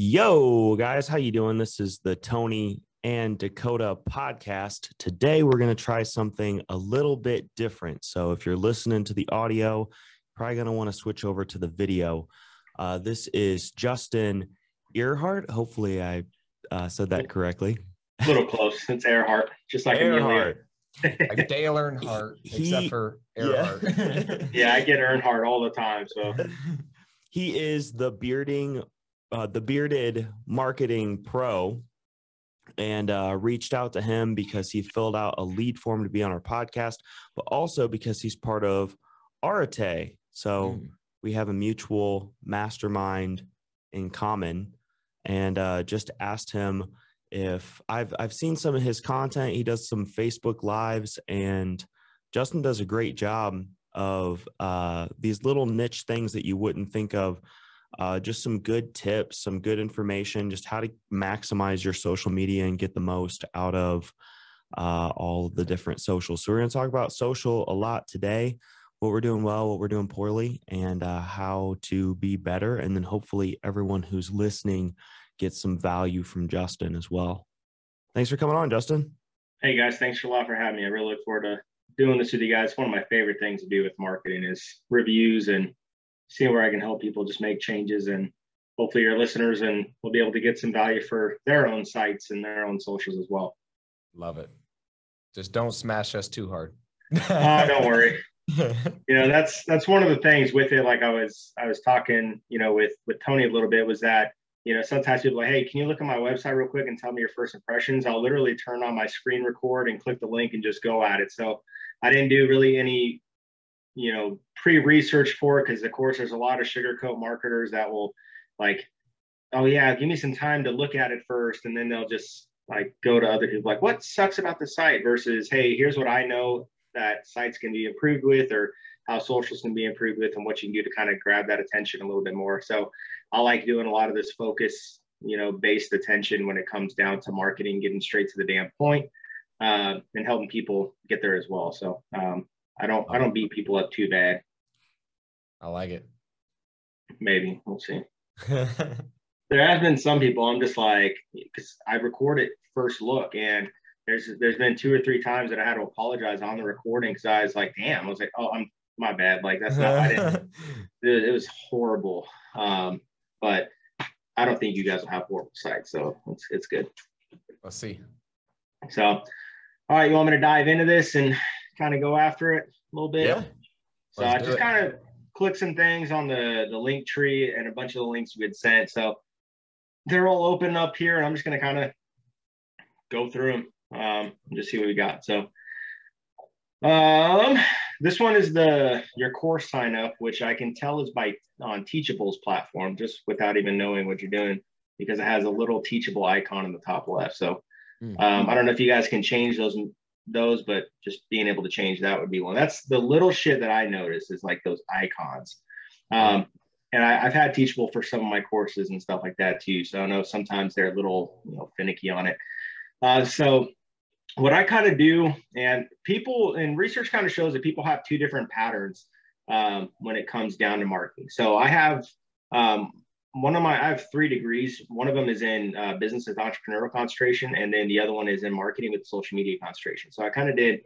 Yo, guys, how you doing? This is the Tony and Dakota podcast. Today we're going to try something a little bit different. So if you're listening to the audio, you're probably going to want to switch over to the video. Uh, this is Justin Earhart. Hopefully I uh, said that correctly. A little close. It's Earhart, just like Earhart. like Dale Earnhardt, He- except for Earhart. Yeah. Yeah, I get Earnhardt all the time. So he is the bearding uh, the bearded marketing pro and uh, reached out to him because he filled out a lead form to be on our podcast but also because he's part of arate so Mm. we have a mutual mastermind in common and uh, just asked him if I've I've seen some of his content. He does some Facebook lives, and Justin does a great job of uh, these little niche things that you wouldn't think of. Uh, just some good tips, some good information, just how to maximize your social media and get the most out of uh, all the different socials. So we're going to talk about social a lot today what we're doing well, what we're doing poorly, and uh, how to be better. And then hopefully everyone who's listening gets some value from Justin as well. Thanks for coming on, Justin. hey guys, thanks a lot for having me. I really look forward to doing this with you guys. One of my favorite things to do with marketing is reviews and seeing where I can help people just make changes and hopefully your listeners and we'll be able to get some value for their own sites and their own socials as well. Love it. Just don't smash us too hard. Oh, don't worry. you know that's that's one of the things with it like i was i was talking you know with with tony a little bit was that you know sometimes people are like hey can you look at my website real quick and tell me your first impressions i'll literally turn on my screen record and click the link and just go at it so i didn't do really any you know pre-research for because of course there's a lot of sugarcoat marketers that will like oh yeah give me some time to look at it first and then they'll just like go to other people like what sucks about the site versus hey here's what i know that sites can be improved with or how socials can be improved with and what you can do to kind of grab that attention a little bit more. So i like doing a lot of this focus you know based attention when it comes down to marketing getting straight to the damn point uh, and helping people get there as well. So um, i don't i don't beat people up too bad I like it. maybe we'll see there has been some people i'm just like because i record it first look and there's there's been two or three times that i had to apologize on the recording because i was like damn i was like oh i'm my bad like that's not i didn't it, it was horrible um but i don't think you guys will have horrible sites so it's it's good Let's see. so all right you want me to dive into this and kind of go after it a little bit Yeah. so Let's I just kind of clicked some things on the the link tree and a bunch of the links we had sent. So they're all open up here, and I'm just gonna kind of go through them, um, and just see what we got. So um, this one is the your course sign up, which I can tell is by on Teachable's platform, just without even knowing what you're doing, because it has a little Teachable icon in the top left. So Hmm. um, I don't know if you guys can change those those, but just being able to change that would be one. That's the little shit that I notice is like those icons. Um, and I, I've had Teachable for some of my courses and stuff like that too. So I know sometimes they're a little, you know, finicky on it. Uh, so what I kind of do, and people and research kind of shows that people have two different patterns um, when it comes down to marketing. So I have um, one of my, I have three degrees. One of them is in uh, business with entrepreneurial concentration, and then the other one is in marketing with social media concentration. So I kind of did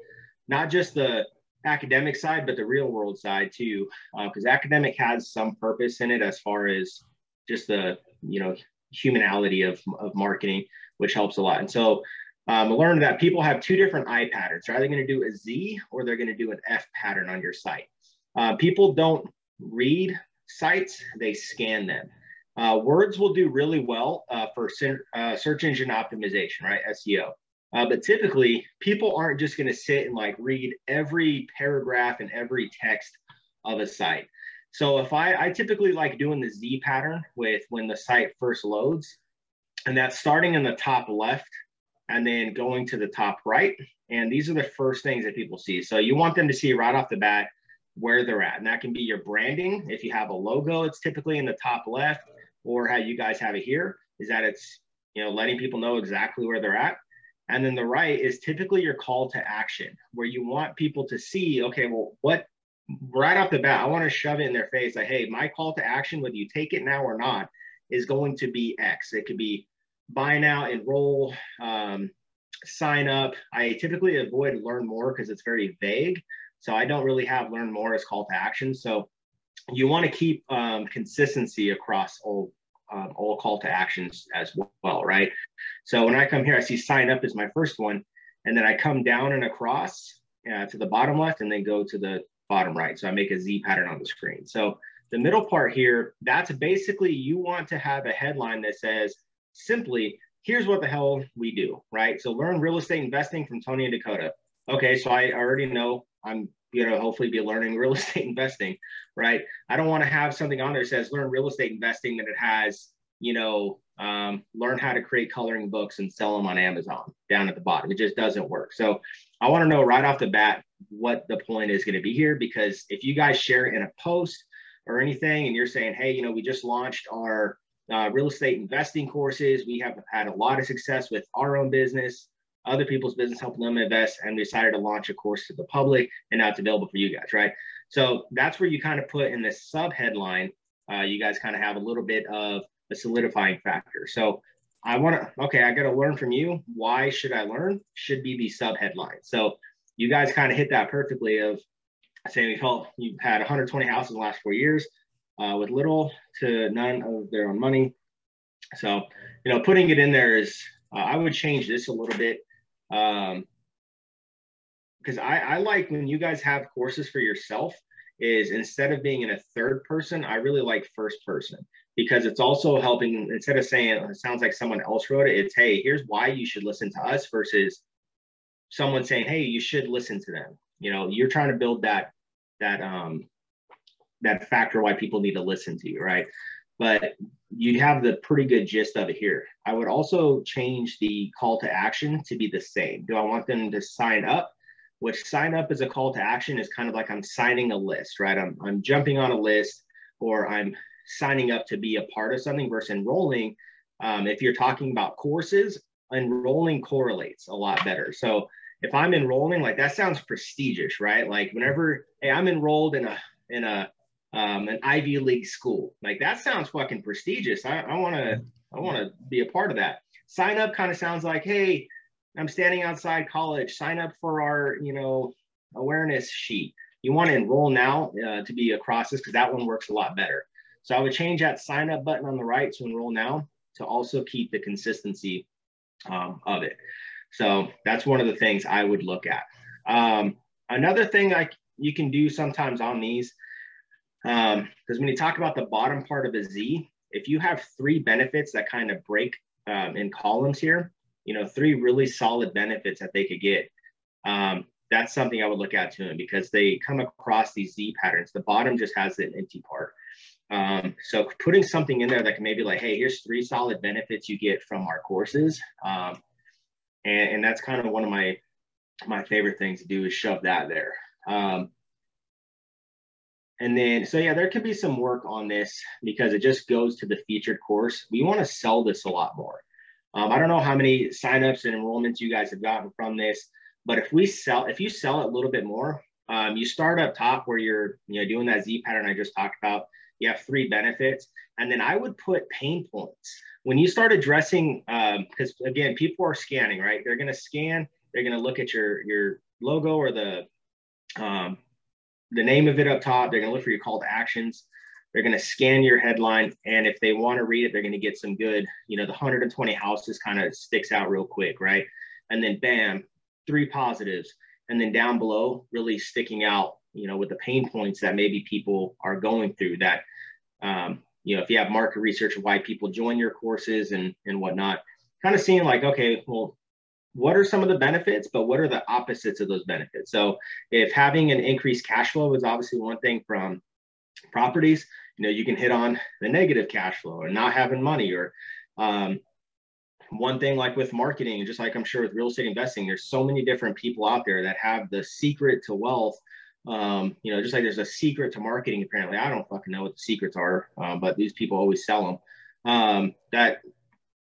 not just the academic side, but the real world side too, because academic has some purpose in it as far as just the you know humanality of of marketing, which helps a lot. And so um, I learned that people have two different eye patterns. They're either going to do a Z or they're going to do an F pattern on your site. Uh, people don't read sites; they scan them. Uh, words will do really well uh, for ser- uh, search engine optimization, right? SEO. Uh, but typically, people aren't just going to sit and like read every paragraph and every text of a site. So if I, I typically like doing the Z pattern with when the site first loads, and that's starting in the top left and then going to the top right. And these are the first things that people see. So you want them to see right off the bat where they're at. And that can be your branding. If you have a logo, it's typically in the top left, or how you guys have it here is that it's you know letting people know exactly where they're at. And then the right is typically your call to action, where you want people to see, okay, well, what right off the bat, I want to shove it in their face like, hey, my call to action, whether you take it now or not, is going to be X. It could be buy now, enroll, um, sign up. I typically avoid learn more because it's very vague. So I don't really have learn more as call to action. So you want to keep um, consistency across all um, all call to actions as well, right? So when I come here, I see sign up is my first one, and then I come down and across uh, to the bottom left, and then go to the bottom right. So I make a Z pattern on the screen. So the middle part here, that's basically you want to have a headline that says simply, here's what the hell we do, right? So learn real estate investing from Tony and Dakota. Okay, so I already know I'm you know hopefully be learning real estate investing, right? I don't want to have something on there that says learn real estate investing that it has you know um, learn how to create coloring books and sell them on Amazon down at the bottom. It just doesn't work. So I want to know right off the bat what the point is going to be here because if you guys share in a post or anything and you're saying, hey, you know, we just launched our uh, real estate investing courses. We have had a lot of success with our own business, other people's business, helping them invest, and we decided to launch a course to the public, and now it's available for you guys, right? So that's where you kind of put in this sub headline. Uh, you guys kind of have a little bit of a solidifying factor. So I want to, okay, I got to learn from you. Why should I learn? Should be the sub headline. So you guys kind of hit that perfectly of saying we've helped, you've had 120 houses in the last four years uh, with little to none of their own money. So, you know, putting it in there is, uh, I would change this a little bit. Um, because I, I like when you guys have courses for yourself is instead of being in a third person, I really like first person because it's also helping instead of saying it sounds like someone else wrote it, it's hey, here's why you should listen to us versus someone saying, hey, you should listen to them. You know, you're trying to build that that um that factor why people need to listen to you, right? But you have the pretty good gist of it here. I would also change the call to action to be the same. Do I want them to sign up? Which sign up as a call to action is kind of like I'm signing a list, right? I'm, I'm jumping on a list or I'm signing up to be a part of something versus enrolling. Um, if you're talking about courses, enrolling correlates a lot better. So if I'm enrolling, like that sounds prestigious, right? Like whenever, hey, I'm enrolled in a in a um, an Ivy League school. Like that sounds fucking prestigious. I, want to I want to be a part of that. Sign up kind of sounds like, hey, I'm standing outside college. Sign up for our you know awareness sheet. You want to enroll now uh, to be across this because that one works a lot better. So I would change that sign up button on the right to enroll now to also keep the consistency um, of it. So that's one of the things I would look at. Um, another thing I, you can do sometimes on these because um, when you talk about the bottom part of a Z, if you have three benefits that kind of break um, in columns here, you know, three really solid benefits that they could get. Um, that's something I would look at to them because they come across these Z patterns. The bottom just has an empty part. Um, so putting something in there that can maybe like, hey, here's three solid benefits you get from our courses. Um, and, and that's kind of one of my my favorite things to do is shove that there. Um, and then, so yeah, there could be some work on this because it just goes to the featured course. We want to sell this a lot more. Um, I don't know how many signups and enrollments you guys have gotten from this, but if we sell, if you sell it a little bit more, um, you start up top where you're, you know, doing that Z pattern I just talked about. You have three benefits, and then I would put pain points when you start addressing. Because um, again, people are scanning, right? They're going to scan. They're going to look at your your logo or the um, the name of it up top. They're going to look for your call to actions. They're going to scan your headline. And if they want to read it, they're going to get some good, you know, the 120 houses kind of sticks out real quick, right? And then bam, three positives. And then down below, really sticking out, you know, with the pain points that maybe people are going through that, um, you know, if you have market research of why people join your courses and, and whatnot, kind of seeing like, okay, well, what are some of the benefits, but what are the opposites of those benefits? So if having an increased cash flow is obviously one thing from properties, you know, you can hit on the negative cash flow or not having money or um, one thing like with marketing, just like I'm sure with real estate investing, there's so many different people out there that have the secret to wealth. Um, you know, just like there's a secret to marketing. Apparently, I don't fucking know what the secrets are, um, but these people always sell them. Um, that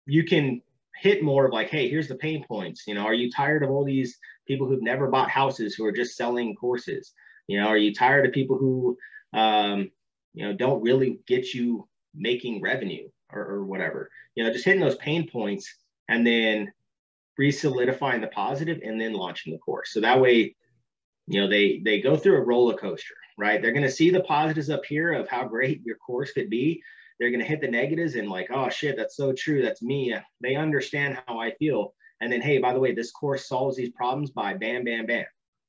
you can hit more of like, hey, here's the pain points. You know, are you tired of all these people who've never bought houses who are just selling courses? You know, are you tired of people who, um, you know, don't really get you making revenue? or, or whatever. You know, just hitting those pain points and then re-solidifying the positive and then launching the course. So that way, you know, they they go through a roller coaster, right? They're going to see the positives up here of how great your course could be. They're going to hit the negatives and like, oh shit, that's so true. That's me. They understand how I feel. And then, hey, by the way, this course solves these problems by bam, bam, bam,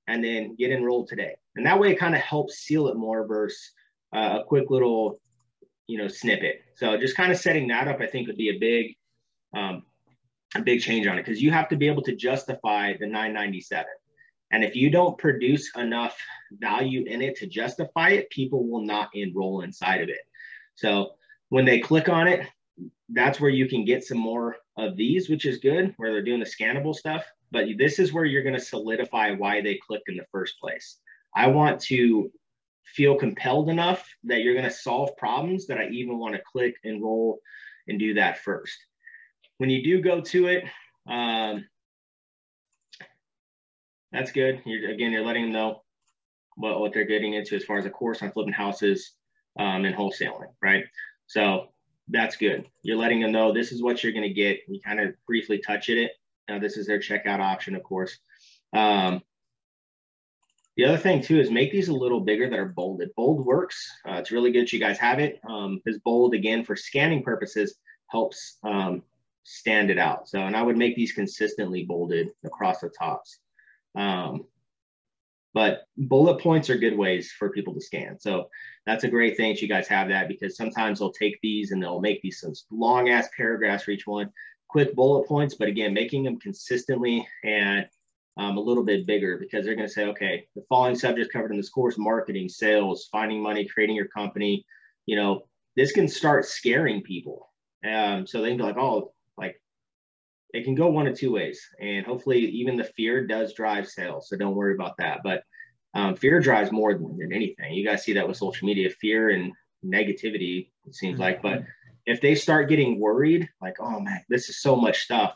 and then get enrolled today. And that way, it kind of helps seal it more versus uh, a quick little, you know, snippet. So just kind of setting that up, I think, would be a big, um, a big change on it because you have to be able to justify the 997. And if you don't produce enough value in it to justify it, people will not enroll inside of it. So when they click on it, that's where you can get some more of these, which is good, where they're doing the scannable stuff. But this is where you're going to solidify why they clicked in the first place. I want to feel compelled enough that you're going to solve problems that I even want to click, enroll, and do that first. When you do go to it, um, that's good. You're, again, you're letting them know what, what they're getting into as far as a course on flipping houses um, and wholesaling, right? So that's good. You're letting them know this is what you're going to get. We kind of briefly touch it. Now, this is their checkout option, of course. Um, the other thing too is make these a little bigger that are bolded. Bold works. Uh, it's really good you guys have it. Um, bold again for scanning purposes helps um, stand it out. So, and I would make these consistently bolded across the tops. Um, but bullet points are good ways for people to scan. So that's a great thing that you guys have that because sometimes they'll take these and they'll make these some long ass paragraphs for each one, quick bullet points. But again, making them consistently and um, a little bit bigger because they're going to say, okay, the following subjects covered in this course: marketing, sales, finding money, creating your company. You know, this can start scaring people. Um, so they can be like, oh, it can go one of two ways. And hopefully, even the fear does drive sales. So don't worry about that. But um, fear drives more than, than, anything. You guys see that with social media fear and negativity, it seems mm-hmm. like. But if they start getting worried, like, oh man, this is so much stuff,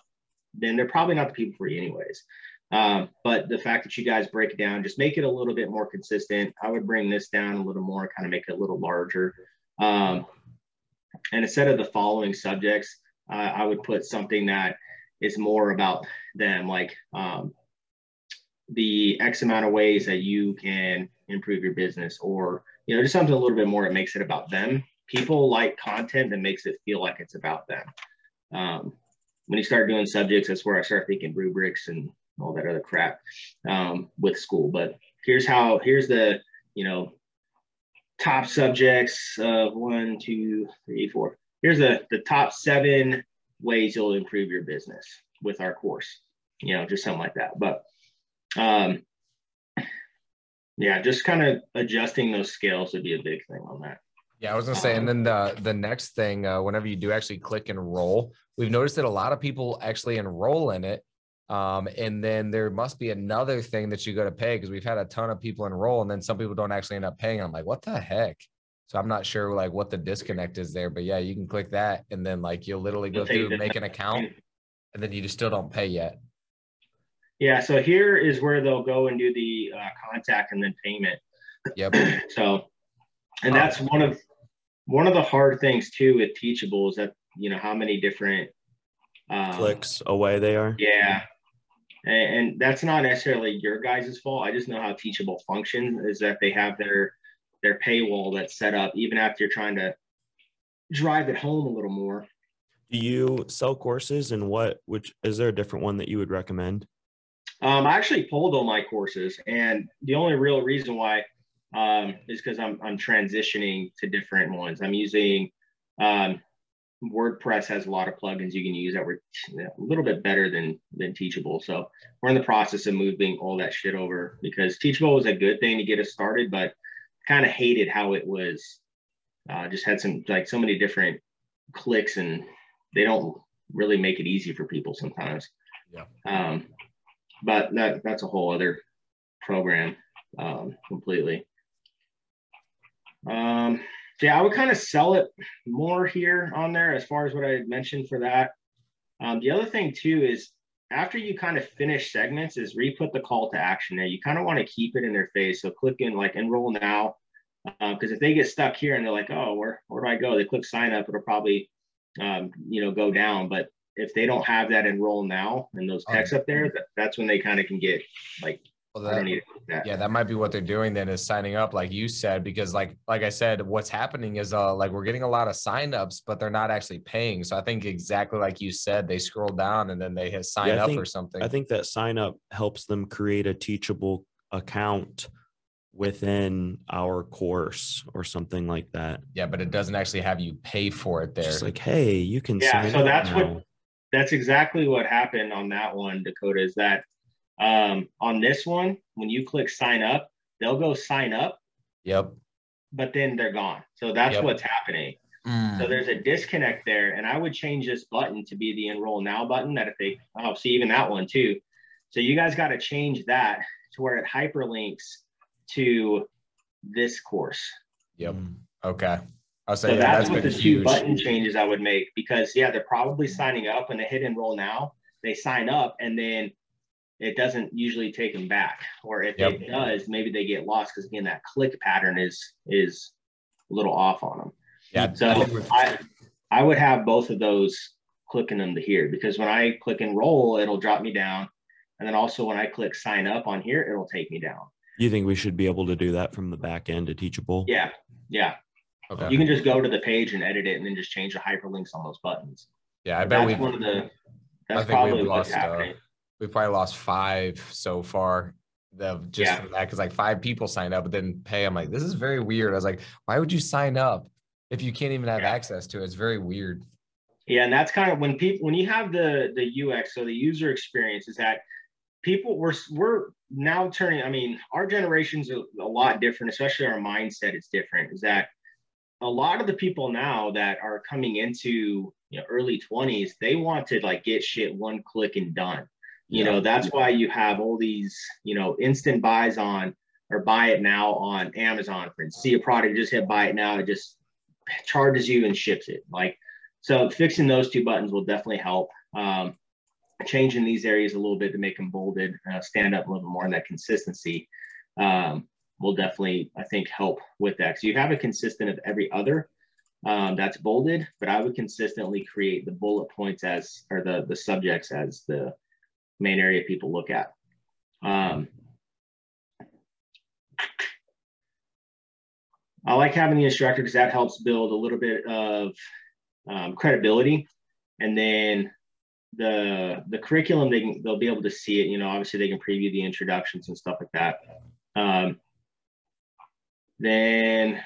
then they're probably not the people for you, anyways. Um, but the fact that you guys break it down, just make it a little bit more consistent. I would bring this down a little more, kind of make it a little larger. Um, and instead of the following subjects, uh, I would put something that is more about them, like um, the X amount of ways that you can improve your business, or you know, just something a little bit more that makes it about them. People like content that makes it feel like it's about them. Um, when you start doing subjects, that's where I start thinking rubrics and all that other crap um, with school. But here's how. Here's the you know top subjects of one, two, three, four. Here's the the top seven ways you'll improve your business with our course. You know, just something like that. But um, yeah, just kind of adjusting those scales would be a big thing on that. Yeah, I was gonna say, and then the the next thing, uh, whenever you do actually click enroll, we've noticed that a lot of people actually enroll in it, um, and then there must be another thing that you got to pay because we've had a ton of people enroll, and then some people don't actually end up paying. I'm like, what the heck? So I'm not sure like what the disconnect is there, but yeah, you can click that, and then like you'll literally go through make an account, and then you just still don't pay yet. Yeah, so here is where they'll go and do the uh, contact and then payment. Yep. so, and that's one of one of the hard things too with Teachable is that you know how many different um, clicks away they are. Yeah, and, and that's not necessarily your guys' fault. I just know how Teachable functions is that they have their their paywall that's set up even after you're trying to drive it home a little more. Do you sell courses and what which is there a different one that you would recommend? Um, I actually pulled all my courses, and the only real reason why um, is because I'm I'm transitioning to different ones. I'm using um, WordPress has a lot of plugins you can use that were a little bit better than than Teachable. So we're in the process of moving all that shit over because Teachable was a good thing to get us started, but kind of hated how it was. Uh, just had some like so many different clicks, and they don't really make it easy for people sometimes. Yeah. Um, but that that's a whole other program um, completely. Um, so yeah, I would kind of sell it more here on there as far as what I had mentioned for that. Um, the other thing too is after you kind of finish segments is re-put the call to action there. You kind of want to keep it in their face. So click in like enroll now. Because uh, if they get stuck here and they're like, oh, where, where do I go? They click sign up, it'll probably um, you know, go down. But if they don't have that enroll now and those texts up there, that, that's when they kind of can get like, Well, that- that. yeah, that might be what they're doing then is signing up, like you said, because like like I said, what's happening is uh like we're getting a lot of signups, but they're not actually paying. So I think exactly like you said, they scroll down and then they hit sign I up think- or something. I think that sign up helps them create a teachable account within our course or something like that. yeah, but it doesn't actually have you pay for it there. Just like, hey, you can Yeah, sign so up that's what- that's exactly what happened on that one, Dakota, is that um, on this one, when you click sign up, they'll go sign up, yep. but then they're gone. So that's Yep. what's happening. Mm. So there's a disconnect there. And I would change this button to be the enroll now button that if they, oh, see, even that one too. So you guys got to change that to where it hyperlinks to this course. Yep. Mm. Okay. I'll say So yeah, that's that's what been the two button changes I would make because yeah, they're probably signing up when they hit enroll now. They sign up and then it doesn't usually take them back. Or if Yep. it does, maybe they get lost because again, that click pattern is is a little off on them. Yeah. So think I I would have both of those clicking them to here because when I click enroll, it'll drop me down. And then also when I click sign up on here, it'll take me down. You think we should be able to do that from the back end to Teachable? Yeah, yeah. okay. You can just go to the page and edit it and then just change the hyperlinks on those buttons. yeah, I bet That's we one of the I that's think we've probably what's lost, uh, happening. We probably lost five so far. The just Yeah. from that because like five people signed up but didn't pay. I'm like, this is very weird. I was like, why would you sign up if you can't even have Yeah. access to it? It's very weird. Yeah, and that's kind of when people when you have the the UX, so the user experience is that people we're we're now turning. I mean, our generation's a, a lot different, especially our mindset is different. Is that a lot of the people now that are coming into you know early 20s, they want to like get shit one click and done. You Yeah. know, that's why you have all these, you know, instant buys on or buy it now on Amazon. For instance, see a product, just hit buy it now. It just charges you and ships it. Like, so fixing those two buttons will definitely help. Um, changing these areas a little bit to make them bolded, uh, stand up a little more in that consistency um, will definitely, I think, help with that. So you have a consistent of every other um, that's bolded, but I would consistently create the bullet points as, or the, the subjects as the main area people look at. Um, I like having the instructor because that helps build a little bit of um, credibility, and then the the curriculum they can they'll be able to see it. You know, obviously they can preview the introductions and stuff like that. Um, then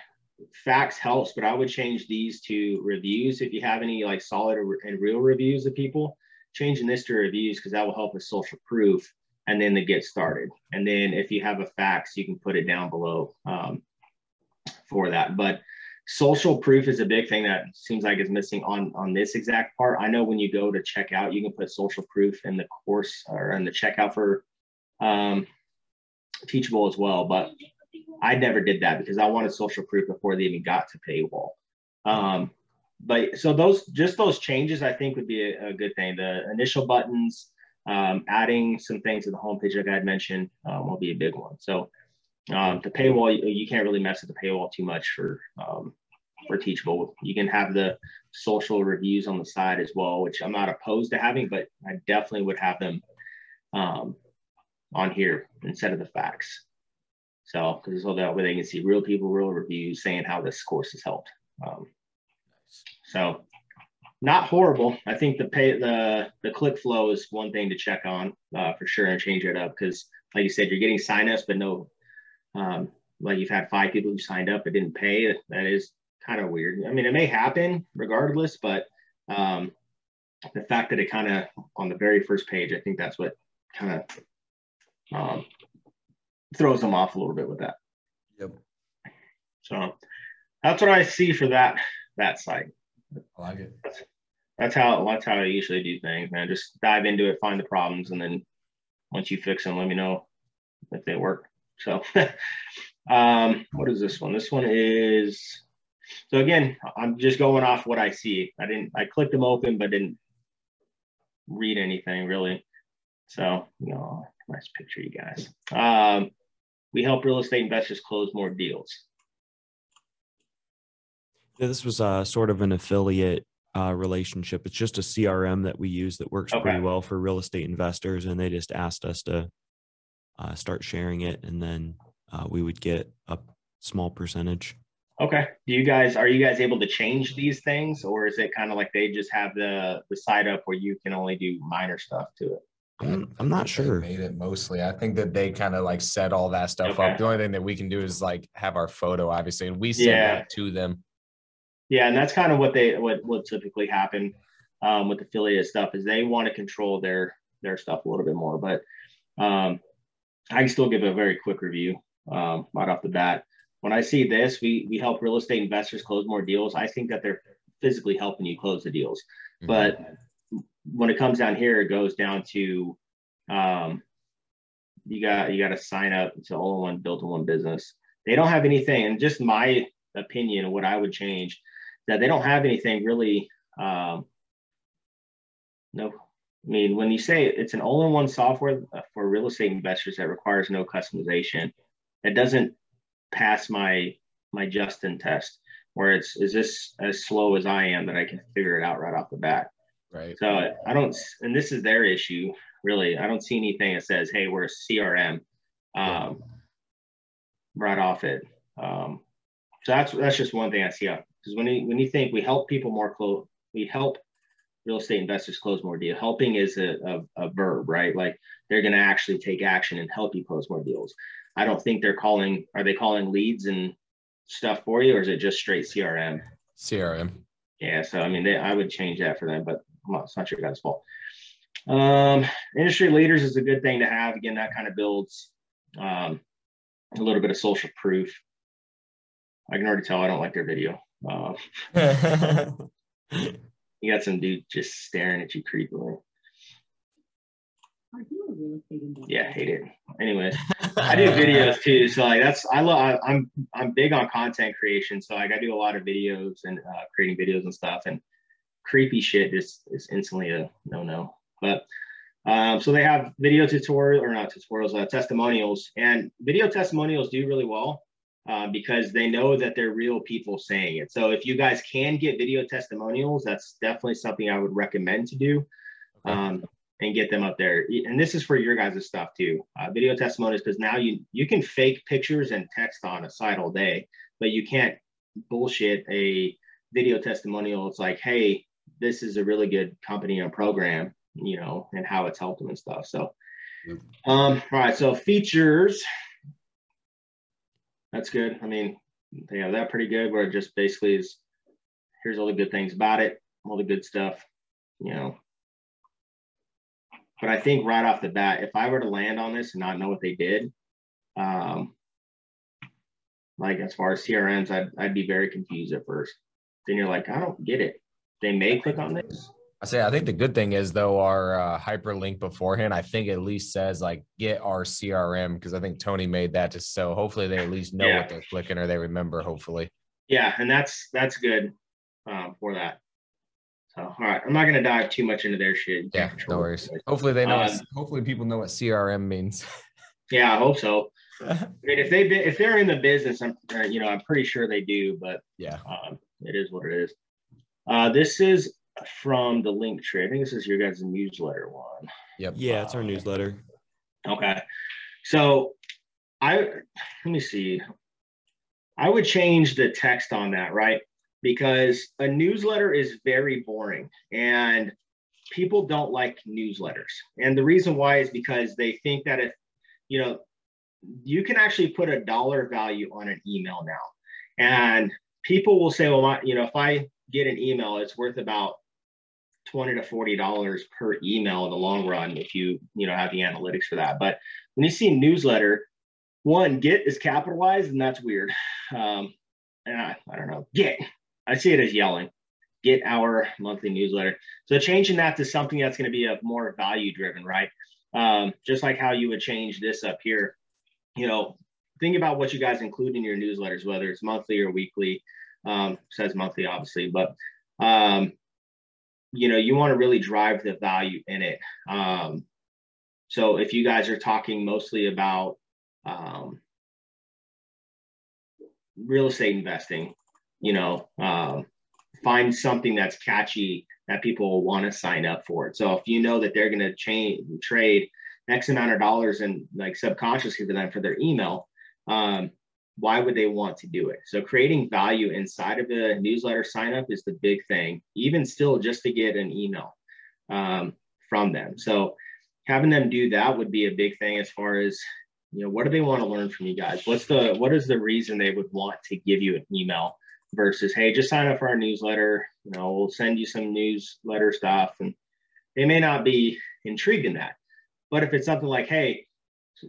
facts helps, but I would change these to reviews if you have any like solid and real reviews of people. Changing this to reviews because that will help with social proof, and then they get started. And then if you have a facts, you can put it down below. Um, for that. But social proof is a big thing that seems like is missing on on this exact part. I know when you go to check out, you can put social proof in the course or in the checkout for um, Teachable as well. But I never did that because I wanted social proof before they even got to paywall. Um, but so those just those changes I think would be a, a good thing. The initial buttons, um, adding some things to the homepage like I had mentioned um, will be a big one. So um, the paywall, you, you can't really mess with the paywall too much for um, for Teachable. You can have the social reviews on the side as well, which I'm not opposed to having, but I definitely would have them um, on here instead of the facts. So, because so that way they can see real people, real reviews saying how this course has helped. Um, so, not horrible. I think the pay the the click flow is one thing to check on uh, for sure and change it up because, like you said, you're getting signups but no um, like you've had five people who signed up but didn't pay. That is kind of weird. I mean, it may happen regardless, but um, the fact that it kind of on the very first page, I think that's what kind of um, throws them off a little bit with that. Yep. So that's what I see for that that site. I like it. That's how that's how I usually do things, man. Just dive into it, find the problems, and then once you fix them, let me know if they work. So, um, what is this one? This one is so again, I'm just going off what I see. I didn't I clicked them open, but didn't read anything really. So, you know, nice picture, you guys. Um, we help real estate investors close more deals. Yeah, this was uh, sort of an affiliate uh, relationship. It's just a CRM that we use that works Okay. pretty well for real estate investors, and they just asked us to uh, start sharing it, and then uh, we would get a small percentage. Okay. Do you guys are you guys able to change these things, or is it kind of like they just have the the site up where you can only do minor stuff to it? I'm, I'm not They sure. Made it mostly. I think that they kind of like set all that stuff Okay. up. The only thing that we can do is like have our photo, obviously, and we send Yeah. that to them. Yeah, and that's kind of what they what what typically happen um, with affiliate stuff is they want to control their their stuff a little bit more. But um, I can still give a very quick review um, right off the bat. When I see this, we we help real estate investors close more deals. I think that they're physically helping you close the deals. Mhm. But when it comes down here, it goes down to um, you got you got to sign up to all in one built in one business. They don't have anything, and just my opinion of what I would change that they don't have anything really. Um, no, I mean when you say it's an all-in-one software uh, for real estate investors that requires no customization, it doesn't pass my my Justin test. Where it's is this as slow as I am that I can figure it out right off the bat. Right. So I don't, and this is their issue, really. I don't see anything that says, "Hey, we're a CRM," um, right off it. Um, so that's that's just one thing I see. Because when you when you think we help people more close, we help real estate investors close more deals. Helping is a, a, a verb, right? Like they're going to actually take action and help you close more deals. I don't think they're calling. Are they calling leads and stuff for you, or is it just straight CRM? CRM. Yeah, so I mean, they, I would change that for them, but well, it's not your guys' fault. Um, industry leaders is a good thing to have. Again, that kind of builds um, a little bit of social proof. I can already tell I don't like their video. Uh, you got some dude just staring at you creepily. Are you a real estate investor? Yeah, hate it. Anyways, I do videos too, so like that's I love. I'm I'm big on content creation, so like I do a lot of videos and uh, creating videos and stuff. And creepy shit just is instantly a no no. But um, so they have video tutorial or not tutorials, uh, testimonials, and video testimonials do really well uh, because they know that they're real people saying it. So if you guys can get video testimonials, that's definitely something I would recommend to do. Um, and get them up there. And this is for your guys' stuff too. Uh, video testimonials, because now you you can fake pictures and text on a site all day, but you can't bullshit a video testimonial. It's like, hey, this is a really good company and program, you know, and how it's helped them and stuff. So, um, all right. So features. That's good. I mean, they have that pretty good. Where it just basically is, here's all the good things about it, all the good stuff, you know, but I think right off the bat, if I were to land on this and not know what they did, um, like as far as CRMs, I'd, I'd be very confused at first. Then you're like, I don't get it. They may click on this. I say I think the good thing is though our uh, hyperlink beforehand. I think at least says like get our CRM because I think Tony made that just so hopefully they at least know Yeah. what they're clicking or they remember. Hopefully. Yeah, and that's that's good um, for that. So, all right, I'm not gonna dive too much into their shit. Yeah, no worries. Hopefully they know. what- Um, hopefully people know what CRM means. Yeah, I hope so. I mean, if they if they're in the business, I'm uh, you know I'm pretty sure they do, but yeah. um, it is what it is. Uh, this is from the link tree. I think this is your guys' newsletter one. Yep. Yeah, it's our newsletter. Okay. So I let me see. I would change the text on that, right? Because a newsletter is very boring and people don't like newsletters. And the reason why is because they think that if, you know, you can actually put a dollar value on an email now. And people will say, well, my, you know, if I get an email, it's worth about 20 to 40 dollars per email in the long run if you you know have the analytics for that. But when you see newsletter one get is capitalized and that's weird. Um and I, I don't know get i see it as yelling get our monthly newsletter. So changing that to something that's going to be a more value driven right? Um just like how you would change this up here you know think about what you guys include in your newsletters whether it's monthly or weekly. Um says monthly obviously but um you know you want to really drive the value in it um, so if you guys are talking mostly about um, real estate investing you know um, find something that's catchy that people will want to sign up for it. So if you know that they're going to change trade X amount of dollars and like subconsciously for them for their email, um, why would they want to do it? So creating value inside of the newsletter sign up is the big thing, even still just to get an email um, from them. So having them do that would be a big thing as far as you know what do they want to learn from you guys what's the what is the reason they would want to give you an email versus hey just sign up for our newsletter you know we'll send you some newsletter stuff and they may not be intrigued in that but if it's something like hey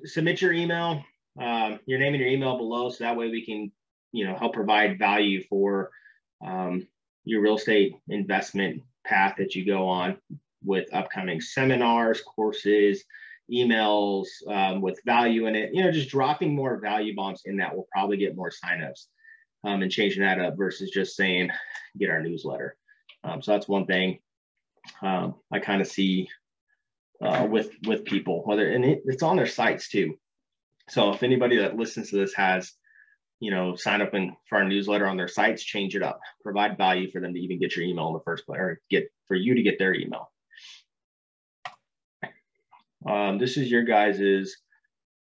submit your email um, your name and your email below so that way we can you know help provide value for um, your real estate investment path that you go on with upcoming seminars courses emails um, with value in it. You know just dropping more value bombs in that will probably get more signups um, and changing that up versus just saying get our newsletter. Um, so that's one thing um, i kind of see uh, with with people whether and it, it's on their sites too so if anybody that listens to this has, you know, sign up in, for our newsletter on their sites, change it up, provide value for them to even get your email in the first place, or get for you to get their email. Um, this is your guys's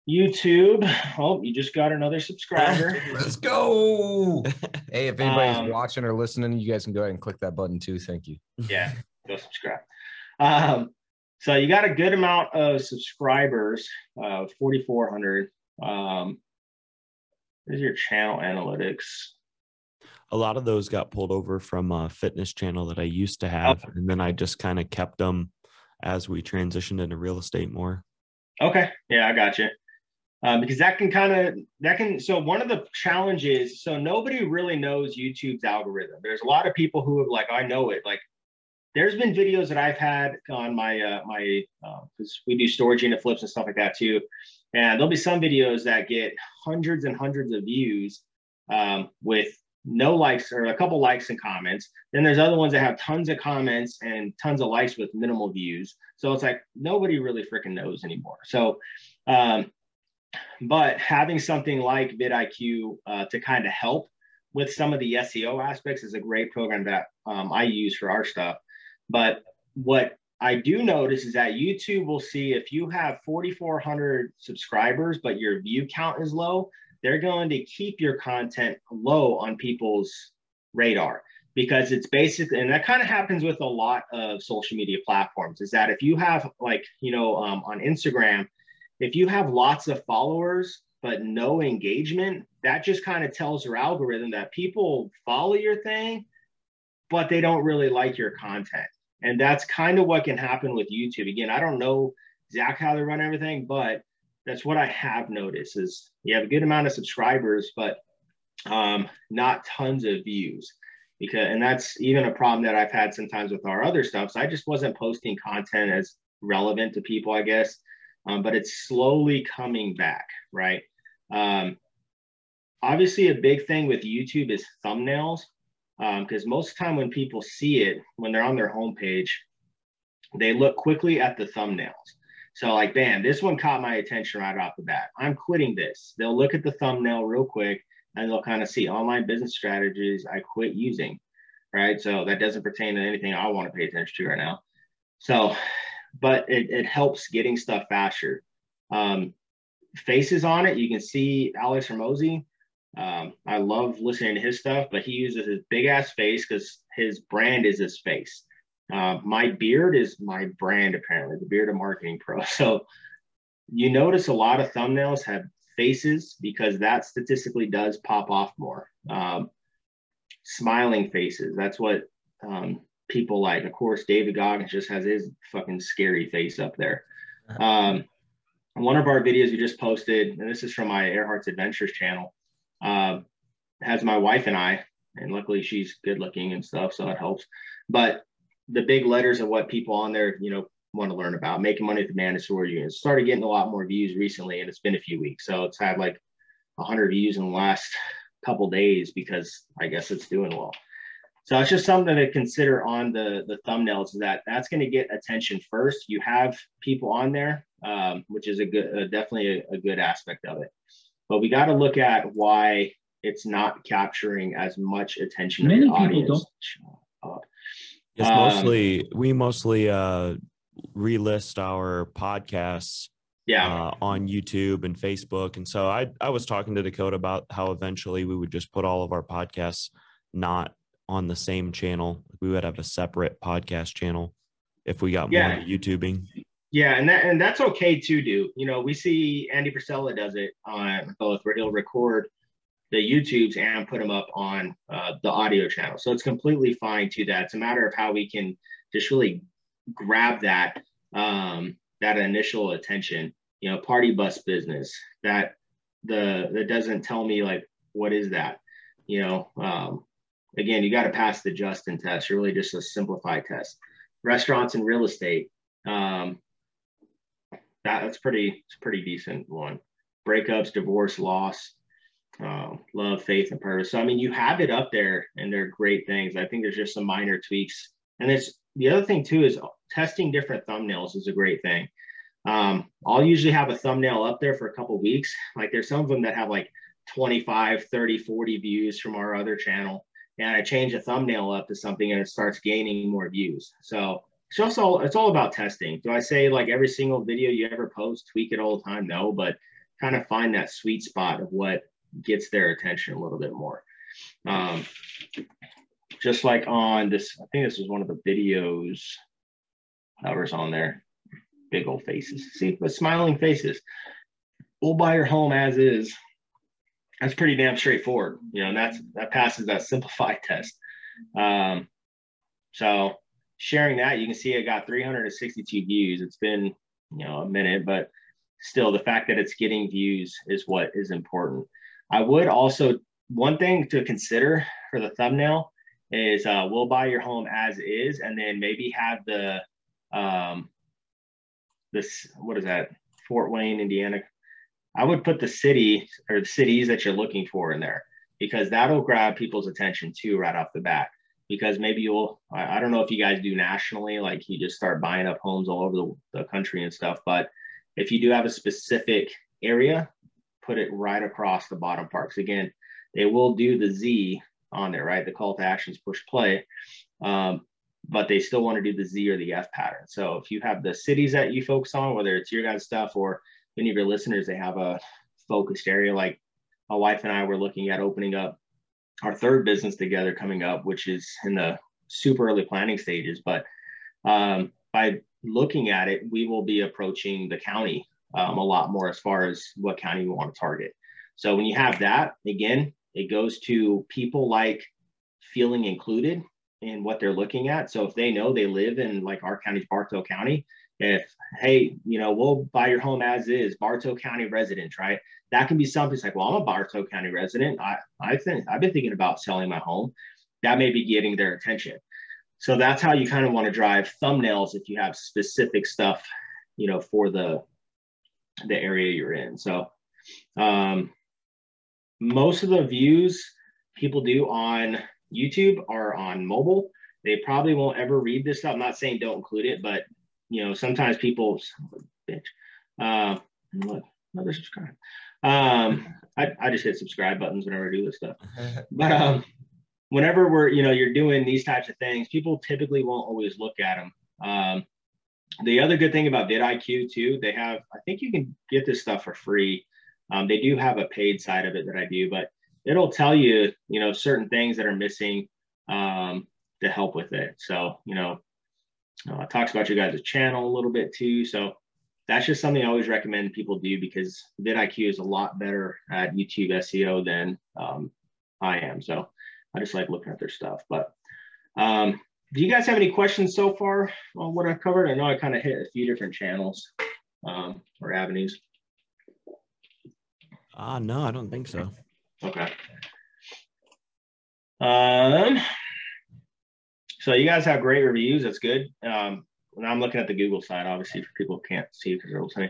YouTube. Oh, you just got another subscriber. Let's go. hey, if anybody's Um, watching or listening, you guys can go ahead and click that button too. Thank you. yeah, go subscribe. Um, so you got a good amount of subscribers, uh, 4,400. Um, there's your channel analytics. a lot of those got pulled over from a fitness channel that I used to have, and then I just kind of kept them as we transitioned into real estate more. Okay, yeah, I got you. Um, because that can kind of that can so one of the challenges so nobody really knows YouTube's algorithm. There's a lot of people who have like I know it like there's been videos that I've had on my uh, my because we do storage unit flips and stuff like that too, and there'll be some videos that get hundreds and hundreds of views um, with no likes or a couple likes and comments. Then there's other ones that have tons of comments and tons of likes with minimal views. So it's like nobody really freaking knows anymore. So, um, but having something like vidIQ uh, to kind of help with some of the SEO aspects is a great program that um, I use for our stuff. But what I do notice is that YouTube will see if you have 4,400 subscribers, but your view count is low, they're going to keep your content low on people's radar because it's basically, and that kind of happens with a lot of social media platforms, is that if you have, like, you know, um, on Instagram, if you have lots of followers, but no engagement, that just kind of tells your algorithm that people follow your thing, but they don't really like your content. And that's kind of what can happen with YouTube. Again, I don't know exactly how they run everything, but that's what I have noticed is you have a good amount of subscribers, but um, not tons of views. Because and that's even a problem that I've had sometimes with our other stuff. So I just wasn't posting content as relevant to people, I guess. Um, but it's slowly coming back, right? Um, obviously, a big thing with YouTube is thumbnails because um, most of the time when people see it when they're on their homepage they look quickly at the thumbnails. So like bam this one caught my attention right off the bat. I'm quitting this. They'll look at the thumbnail real quick and they'll kind of see online business strategies i quit using right? So that doesn't pertain to anything i want to pay attention to right now. So but it, it helps getting stuff faster. Um, faces on it you can see alex Hormozi. Um, I love listening to his stuff, but he uses his big ass face because his brand is his face. Uh, my beard is my brand, apparently, the Beard of Marketing Pro. So you notice a lot of thumbnails have faces because that statistically does pop off more. Um, smiling faces, that's what um, people like. Of course, David Goggins just has his fucking scary face up there. Um, one of our videos we just posted, and this is from my Earhart's Adventures channel uh, has my wife and I, and luckily she's good looking and stuff, so it helps. But the big letters of what people on there, you know, want to learn about making money at the mandatory units started getting a lot more views recently, and it's been a few weeks, so it's had like 100 views in the last couple days because I guess it's doing well. So it's just something to consider on the the thumbnails that that's going to get attention first. You have people on there, um, which is a good, uh, definitely a, a good aspect of it. But we got to look at why it's not capturing as much attention Many of the people audience. don't- Shut up. It's Um, mostly we mostly uh relist our podcasts Yeah. uh, on YouTube and Facebook. And so I I was talking to Dakota about how eventually we would just put all of our podcasts not on the same channel. We would have a separate podcast channel if we got more Yeah. into YouTubing. Yeah, and that and that's okay to do. You know, we see Andy Frisella does it on both where he'll record the YouTubes and put them up on uh, the audio channel. So it's completely fine to that. It's a matter of how we can just really grab that um, that initial attention. You know, party bus business that the that doesn't tell me like what is that. You know, um, again, you got to pass the Justin test. You're really, just a simplified test. Restaurants and real estate. Um, that, that's pretty it's pretty decent one. Breakups divorce loss um, love faith and purpose so i mean you have it up there and they're great things. I think there's just some minor tweaks. And it's the other thing too is testing different thumbnails is a great thing. Um, i'll usually have a thumbnail up there for a couple weeks. Like there's some of them that have like 25 30 40 views from our other channel and i change a thumbnail up to something and it starts gaining more views. So it's just all it's all about testing. Do I say like every single video you ever post, tweak it all the time? No, but kind of find that sweet spot of what gets their attention a little bit more. Um, just like on this, I think this was one of the videos that was on there. Big old faces. See, the smiling faces. We'll buy your home as is. That's pretty damn straightforward. You know, that's that passes that simplified test. Um, so sharing that, you can see it got 362 views. It's been, you know, a minute, but still the fact that it's getting views is what is important. I would also, one thing to consider for the thumbnail is uh, we'll buy your home as is, and then maybe have the, um, this, what is that? Fort Wayne, Indiana. I would put the city or the cities that you're looking for in there because that'll grab people's attention too right off the bat because maybe you'll I, I, don't know if you guys do nationally like you just start buying up homes all over the, the, country and stuff but if you do have a specific area put it right across the bottom parts again they will do the z on there right? The call to actions push play um, but they still want to do the z or the f pattern. So if you have the cities that you focus on whether it's your guys stuff or any of your listeners they have a focused area like my wife and i were looking at opening up our third business together coming up, which is in the super early planning stages. But um, by looking at it, we will be approaching the county um, a lot more as far as what county we want to target. So when you have that, again, it goes to people like feeling included in what they're looking at. So if they know they live in like our county's Bartow County, if hey, you know, we'll buy your home as is, Bartow County resident, right? That can be something it's like, well, I'm a Bartow County resident. I I think I've been thinking about selling my home. That may be getting their attention. So that's how you kind of want to drive thumbnails if you have specific stuff, you know, for the the area you're in. So um, most of the views people do on YouTube are on mobile. They probably won't ever read this stuff. I'm not saying don't include it, but you know, sometimes people, bitch, uh, look, another subscribe. Um, I, I just hit subscribe buttons whenever I do this stuff. But um, whenever we're, you know, you're doing these types of things, people typically won't always look at them. Um, the other good thing about vidIQ too, they have, I think you can get this stuff for free. Um, they do have a paid side of it that I do, but it'll tell you, you know, certain things that are missing um, to help with it. So, you know, uh, it talks about your guys' channel a little bit too. So that's just something I always recommend people do because vidIQ is a lot better at YouTube SEO than um, I am. So I just like looking at their stuff. But um, do you guys have any questions so far on what I've covered? I know I kind of hit a few different channels um, or avenues. Ah, uh, no, I don't think so. Okay. Um, so you guys have great reviews. That's good. Um, I'm looking at the Google side, obviously, for people can't see because they're listening.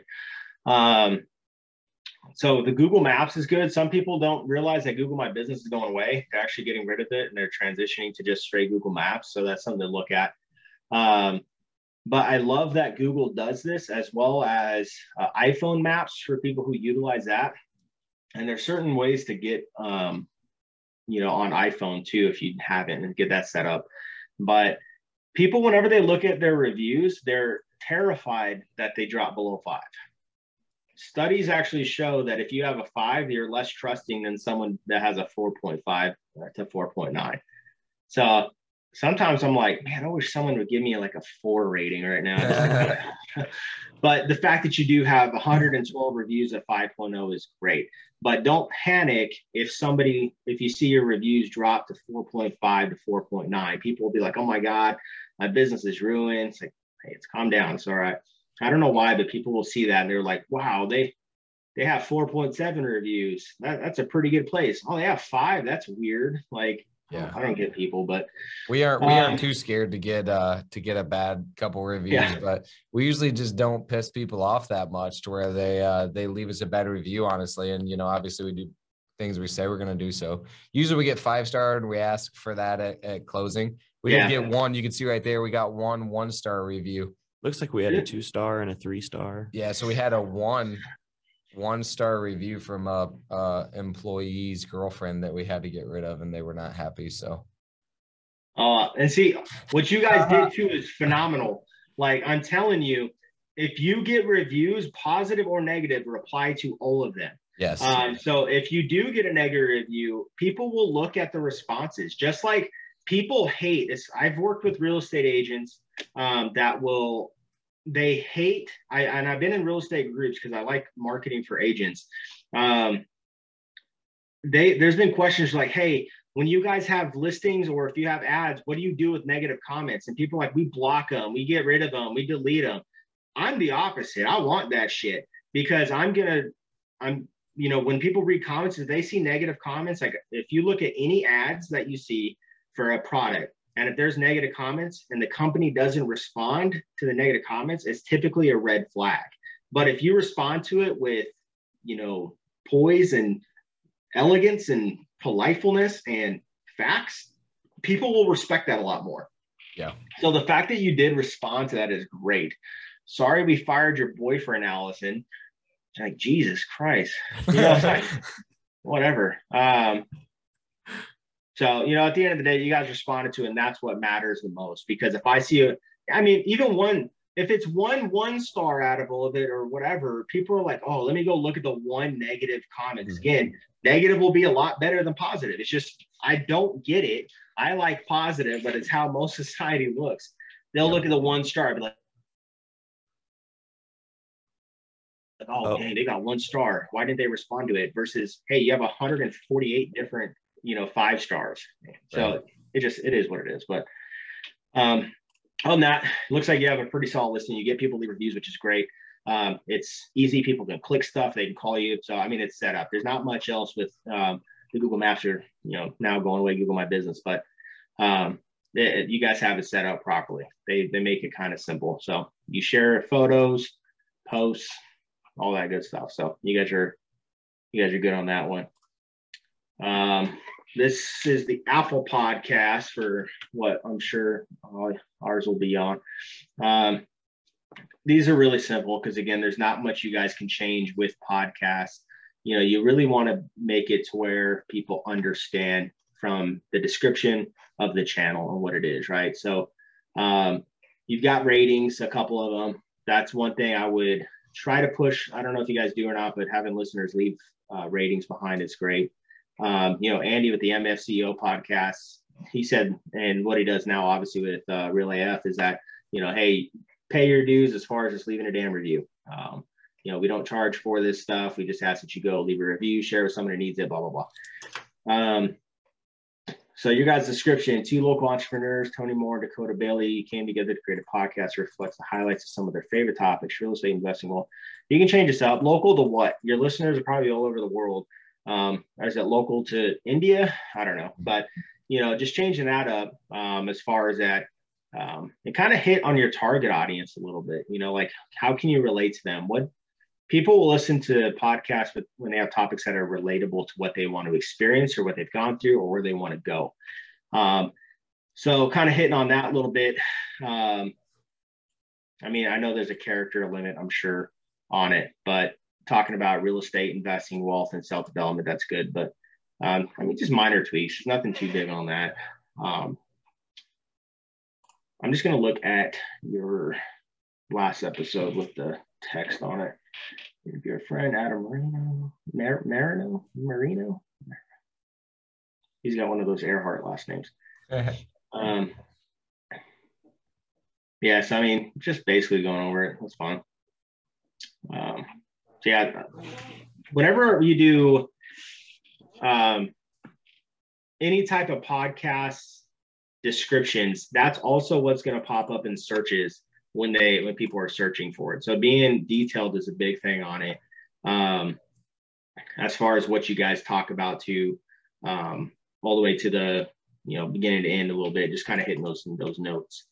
Um, so the Google Maps is good. Some people don't realize that Google My Business is going away. They're actually getting rid of it and they're transitioning to just straight Google Maps. So that's something to look at. Um, but I love that Google does this as well as uh, iPhone Maps for people who utilize that. And there's certain ways to get um, you know, on iPhone too, if you haven't, and get that set up. But people, whenever they look at their reviews, they're terrified that they drop below five. Studies actually show that if you have a five, you're less trusting than someone that has a 4.5 to 4.9. So sometimes I'm like, man, I wish someone would give me like a four rating right now. but the fact that you do have 112 reviews at 5.0 is great. But don't panic if somebody, if you see your reviews drop to 4.5 to 4.9, people will be like, oh my God, my business is ruined. It's like, hey, it's calm down. It's all right. I don't know why, but people will see that and they're like, wow, they they have 4.7 reviews. That, that's a pretty good place. Oh, they have five. That's weird. Like, yeah, I don't get people, but we aren't we aren't um, too scared to get uh to get a bad couple reviews, yeah. but we usually just don't piss people off that much to where they uh they leave us a bad review, honestly. And you know, obviously we do things we say we're gonna do. So usually we get five star and we ask for that at, at closing. We yeah. did get one. You can see right there. We got one one star review. Looks like we had a two star and a three star. Yeah, so we had a one one star review from a, a employee's girlfriend that we had to get rid of, and they were not happy. So, uh, and see what you guys uh-huh. did too is phenomenal. Like I'm telling you, if you get reviews, positive or negative, reply to all of them. Yes. Um, so if you do get a negative review, people will look at the responses. Just like people hate this. I've worked with real estate agents um, that will they hate I and I've been in real estate groups because I like marketing for agents. Um, they there's been questions like, hey, when you guys have listings or if you have ads, what do you do with negative comments? And people like, we block them, we get rid of them, we delete them. I'm the opposite. I want that shit because I'm gonna, I'm, you know, when people read comments, if they see negative comments, like if you look at any ads that you see for a product, and if there's negative comments and the company doesn't respond to the negative comments, it's typically a red flag. But if you respond to it with, you know, poise and elegance and politefulness and facts, people will respect that a lot more. Yeah. So the fact that you did respond to that is great. Sorry we fired your boyfriend, Allison. Like Jesus Christ. You know, like, whatever. Um, so, you know, at the end of the day, you guys responded to, it, and that's what matters the most. Because if I see a, I mean, even one, if it's one one star out of all of it or whatever, people are like, oh, let me go look at the one negative comment. Mm-hmm. Again, negative will be a lot better than positive. It's just I don't get it. I like positive, but it's how most society looks. They'll yeah. look at the one star, be like, oh, oh, dang, they got one star. Why didn't they respond to it? Versus, hey, you have 148 different you know, five stars. So right. it just it is what it is. But um, on that, looks like you have a pretty solid listing. You get people leave reviews, which is great. Um, it's easy. People can click stuff. They can call you. So I mean, it's set up. There's not much else with um, the Google Maps are you know now going away Google My Business, but um, it, you guys have it set up properly. They they make it kind of simple. So you share photos, posts, all that good stuff. So you guys are you guys are good on that one. Um, this is the Apple podcast for what I'm sure uh, ours will be on. Um, these are really simple because again, there's not much you guys can change with podcasts. You know, you really want to make it to where people understand from the description of the channel and what it is, right? So um, you've got ratings, a couple of them. That's one thing I would try to push. I don't know if you guys do or not, but having listeners leave uh, ratings behind is great um, you know, Andy with the MFCEO podcast, he said, and what he does now, obviously with uh, Real AF, is that you know, hey, pay your dues as far as just leaving a damn review. Um, you know, we don't charge for this stuff. We just ask that you go leave a review, share with someone who needs it, blah blah blah. Um, so your guys' description: two local entrepreneurs, Tony Moore and Dakota Bailey, came together to create a podcast that reflects the highlights of some of their favorite topics, real estate investing. Well, you can change this up. Local to what? Your listeners are probably all over the world. Um, is it local to India? I don't know, but you know, just changing that up um, as far as that, um, it kind of hit on your target audience a little bit. You know, like how can you relate to them? What people will listen to podcasts with, when they have topics that are relatable to what they want to experience or what they've gone through or where they want to go. Um, so, kind of hitting on that a little bit. Um, I mean, I know there's a character limit, I'm sure, on it, but talking about real estate investing, wealth, and self development. That's good. But Um, I mean, just minor tweaks, nothing too big on that. Um, I'm just going to look at your last episode with the text on it. Your friend Adam Marino, Mar- Marino, Marino. He's got one of those Earhart last names. Um, yeah, so I mean, just basically going over it. That's fine. Um, so yeah, whenever you do um, any type of podcast descriptions, that's also what's going to pop up in searches when they when people are searching for it. So being detailed is a big thing on it. Um, as far as what you guys talk about to um, all the way to the you know beginning to end a little bit, just kind of hitting those those notes.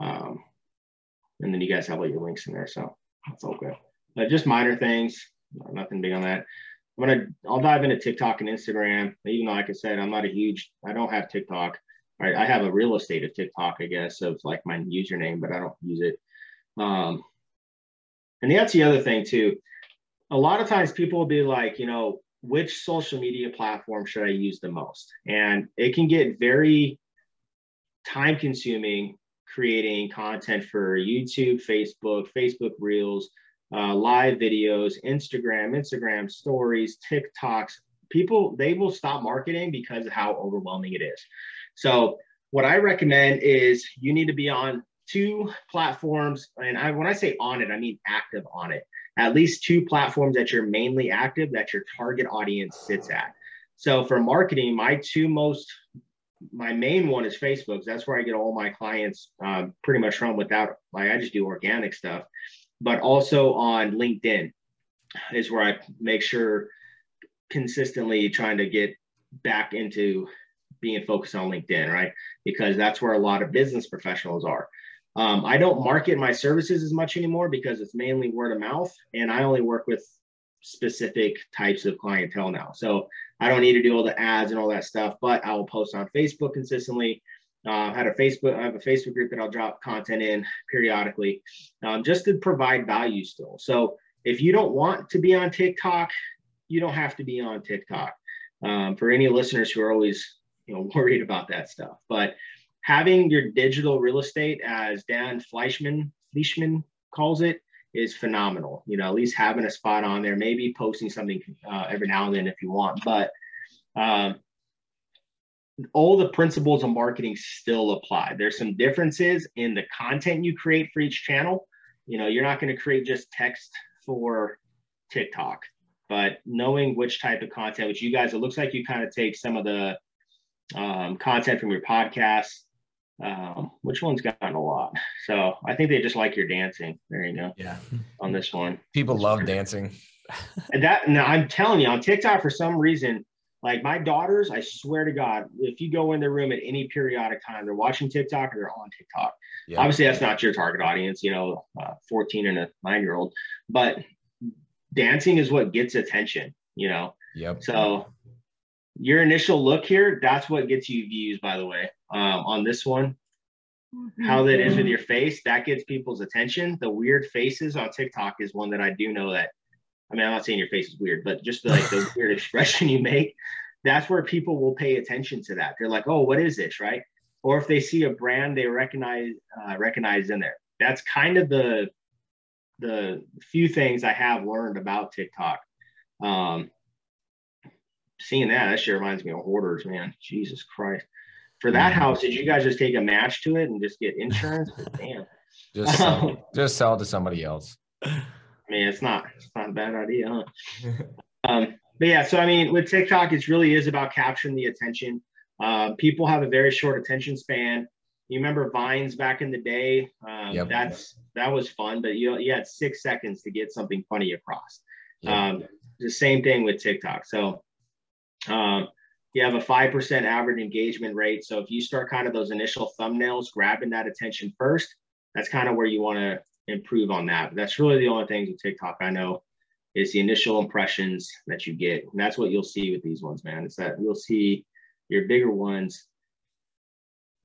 Um, and then you guys have all your links in there, so that's all good. Just minor things, nothing big on that. I'm gonna I'll dive into TikTok and Instagram. Even though, like I said, I'm not a huge I don't have TikTok. I, I have a real estate of TikTok, I guess, of like my username, but I don't use it. Um, and that's the other thing too. A lot of times people will be like, you know, which social media platform should I use the most? And it can get very time consuming creating content for YouTube, Facebook, Facebook Reels, uh, live videos, Instagram, Instagram stories, TikToks. People, they will stop marketing because of how overwhelming it is. So, what I recommend is you need to be on two platforms. And I, when I say on it, I mean active on it. At least two platforms that you're mainly active, that your target audience sits at. So, for marketing, my two most my main one is Facebook. That's where I get all my clients um, pretty much from without like I just do organic stuff, but also on LinkedIn is where I make sure consistently trying to get back into being focused on LinkedIn, right? Because that's where a lot of business professionals are. Um, I don't market my services as much anymore because it's mainly word of mouth, and I only work with specific types of clientele now. So I don't need to do all the ads and all that stuff, but I will post on Facebook consistently. Uh, had a Facebook, I have a Facebook group that I'll drop content in periodically, um, just to provide value still. So if you don't want to be on TikTok, you don't have to be on TikTok. Um, for any listeners who are always, you know, worried about that stuff, but having your digital real estate, as Dan Fleyshman Fleyshman calls it, is phenomenal. You know, at least having a spot on there, maybe posting something uh, every now and then if you want, but um, all the principles of marketing still apply. There's some differences in the content you create for each channel. You know, you're not going to create just text for TikTok, but knowing which type of content, which you guys, it looks like you kind of take some of the um, content from your podcast um, which one's gotten a lot? So I think they just like your dancing. There you go. Yeah. On this one. People love dancing. And that now I'm telling you on TikTok for some reason, like my daughters, I swear to God, if you go in their room at any periodic time, they're watching TikTok or they're on TikTok. Yeah. Obviously, that's not your target audience, you know, uh, 14 and a nine year old, but dancing is what gets attention, you know? Yep. So your initial look here, that's what gets you views, by the way um, on this one. How that is with your face, that gets people's attention. The weird faces on TikTok is one that I do know that. I mean, I'm not saying your face is weird, but just like the weird expression you make, that's where people will pay attention to that. They're like, "Oh, what is this?" Right? Or if they see a brand they recognize uh, recognize in there. That's kind of the the few things I have learned about TikTok. Um, seeing that, that sure reminds me of hoarders, man. Jesus Christ for that house, did you guys just take a match to it and just get insurance? Damn. Just sell, just sell to somebody else. I mean, it's not it's not a bad idea, huh? um, but yeah, so I mean, with TikTok, it really is about capturing the attention. Uh, people have a very short attention span. You remember Vines back in the day? Um, yep. That's that was fun, but you you had six seconds to get something funny across. Yep. Um, the same thing with TikTok. So um, you have a 5% average engagement rate. So if you start kind of those initial thumbnails grabbing that attention first, that's kind of where you want to improve on that. But that's really the only things with TikTok I know is the initial impressions that you get. And that's what you'll see with these ones, man. It's that you'll see your bigger ones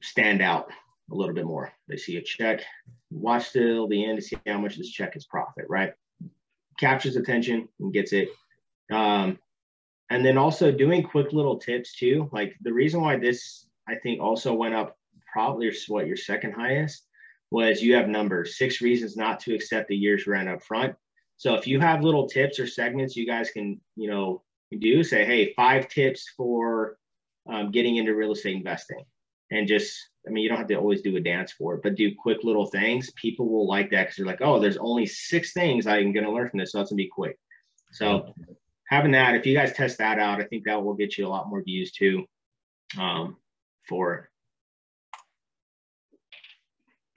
stand out a little bit more. They see a check, watch till the end to see how much this check is profit, right? Captures attention and gets it. Um, and then also doing quick little tips too. Like the reason why this I think also went up probably what your second highest was you have numbers six reasons not to accept a year's rent up front. So if you have little tips or segments you guys can you know do say hey five tips for um, getting into real estate investing and just I mean, you don't have to always do a dance for it, but do quick little things. People will like that because they're like, oh, there's only six things I'm going to learn from this. So that's going to be quick. So having that, if you guys test that out, I think that will get you a lot more views too um, for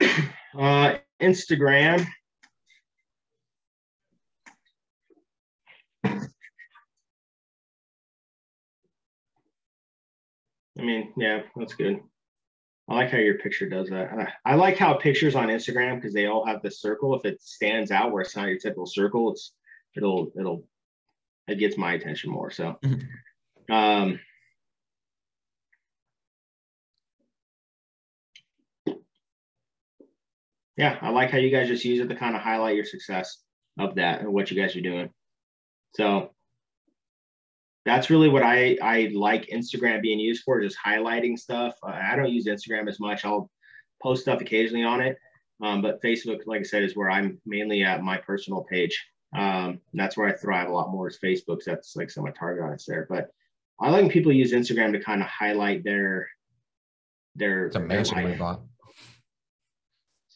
it. Uh, Instagram. I mean, yeah, that's good. I like how your picture does that. I like how pictures on Instagram because they all have this circle. If it stands out where it's not your typical circle, it's it'll it'll it gets my attention more. So, um, yeah, I like how you guys just use it to kind of highlight your success of that and what you guys are doing. So that's really what I I like Instagram being used for, just highlighting stuff. Uh, I don't use Instagram as much. I'll post stuff occasionally on it, um, but Facebook, like I said, is where I'm mainly at my personal page. Um, that's where I thrive a lot more is Facebook. So that's like some of my target audience there. But I like people use Instagram to kind of highlight their their. It's a mansion we bought.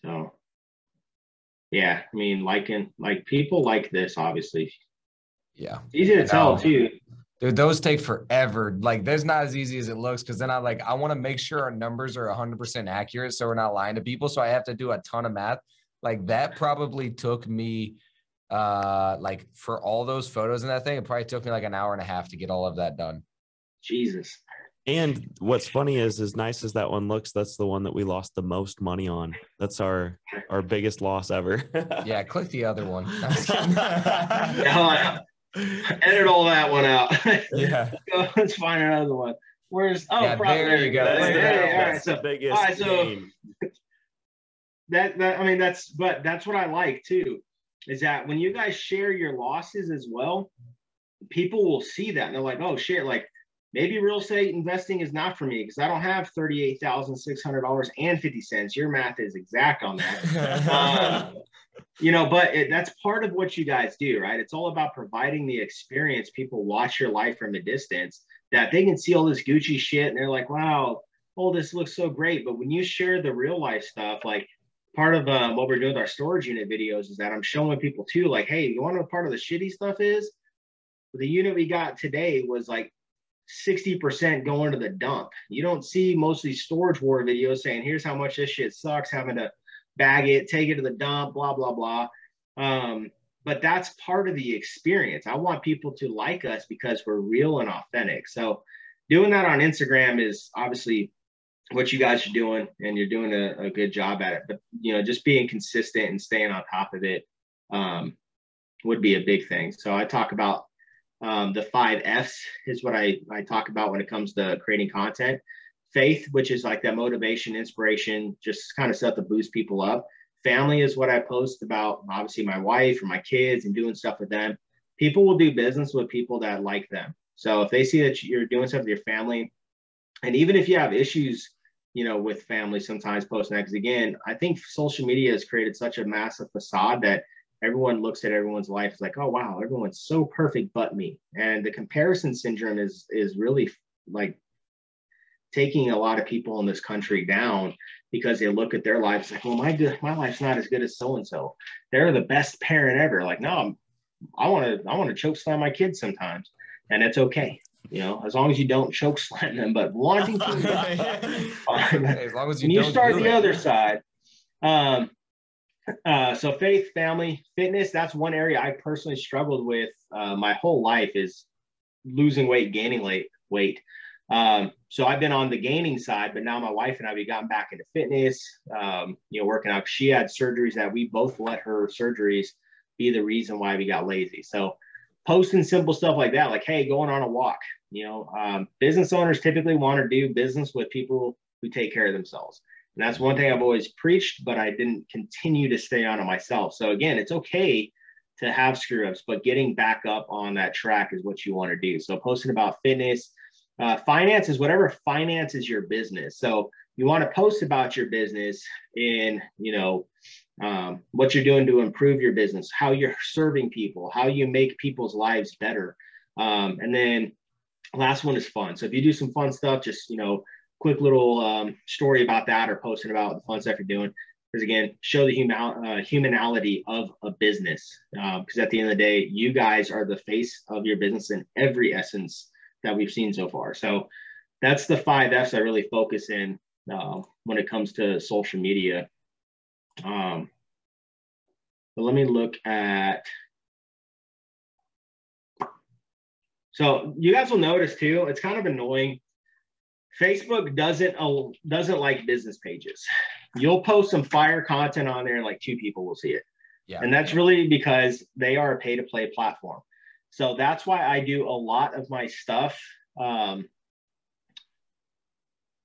So, yeah, I mean, liking like people like this, obviously. Yeah, it's easy to tell too. Dude, those take forever. Like, there's not as easy as it looks because then I like I want to make sure our numbers are 100% accurate, so we're not lying to people. So I have to do a ton of math. Like that probably took me, uh, like for all those photos and that thing, it probably took me like an hour and a half to get all of that done. Jesus. And what's funny is, as nice as that one looks, that's the one that we lost the most money on. That's our our biggest loss ever. yeah, click the other one. edit all that one out. Yeah. let's, find another one. Where's oh yeah, probably, there you go. That's, hey, hey, all right, so, all right, so that that I mean that's but that's what I like too, is that when you guys share your losses as well, people will see that and they're like, oh shit, like maybe real estate investing is not for me because I don't have thirty-eight thousand six hundred dollars and fifty cents. Your math is exact on that. um, you know but it, that's part of what you guys do right it's all about providing the experience people watch your life from a distance that they can see all this gucci shit and they're like wow oh this looks so great but when you share the real life stuff like part of uh, what we're doing with our storage unit videos is that i'm showing people too like hey you want to know part of the shitty stuff is the unit we got today was like 60% going to the dump you don't see most of these storage war videos saying here's how much this shit sucks having to bag it, take it to the dump, blah, blah, blah. Um, but that's part of the experience. I want people to like us because we're real and authentic. So doing that on Instagram is obviously what you guys are doing and you're doing a, a good job at it. But you know, just being consistent and staying on top of it um, would be a big thing. So I talk about um, the five F's is what I, I talk about when it comes to creating content faith, which is like that motivation, inspiration, just kind of stuff to boost people up. Family is what I post about, obviously, my wife or my kids and doing stuff with them. People will do business with people that like them. So if they see that you're doing stuff with your family, and even if you have issues, you know, with family, sometimes posting that, because again, I think social media has created such a massive facade that everyone looks at everyone's life like, oh wow, everyone's so perfect but me. And the comparison syndrome is is really like taking a lot of people in this country down because they look at their lives like, well, my good, my life's not as good as so and so. They're the best parent ever. Like, no, I'm, I want to, I want to choke slam my kids sometimes, and it's okay. You know, as long as you don't choke slam them, but wanting to, as long as you, you start the it. other side. Um, uh, so faith, family, fitness, that's one area I personally struggled with uh, my whole life is losing weight, gaining weight, weight. Um, so I've been on the gaining side, but now my wife and I we gotten back into fitness, um, you know, working out. She had surgeries that we both let her surgeries be the reason why we got lazy. So posting simple stuff like that, like hey, going on a walk. You know, um, business owners typically want to do business with people who take care of themselves. And that's one thing I've always preached, but I didn't continue to stay on it myself. So again, it's okay to have screw ups, but getting back up on that track is what you want to do. So posting about fitness, uh, whatever finances your business. So you want to post about your business in, you know, um, what you're doing to improve your business, how you're serving people, how you make people's lives better. Um, and then last one is fun. So if you do some fun stuff, just, you know, quick little um, story about that or posting about the fun stuff you're doing. Because again, show the human uh, humanality of a business. Because uh, at the end of the day, you guys are the face of your business in every essence that we've seen so far. So that's the five F's I really focus in uh, when it comes to social media. Um, but let me look at. So you guys will notice too, it's kind of annoying. Facebook doesn't uh, doesn't like business pages. You'll post some fire content on there, and like two people will see it. Yeah. And that's really because they are a pay to play platform. So that's why I do a lot of my stuff um,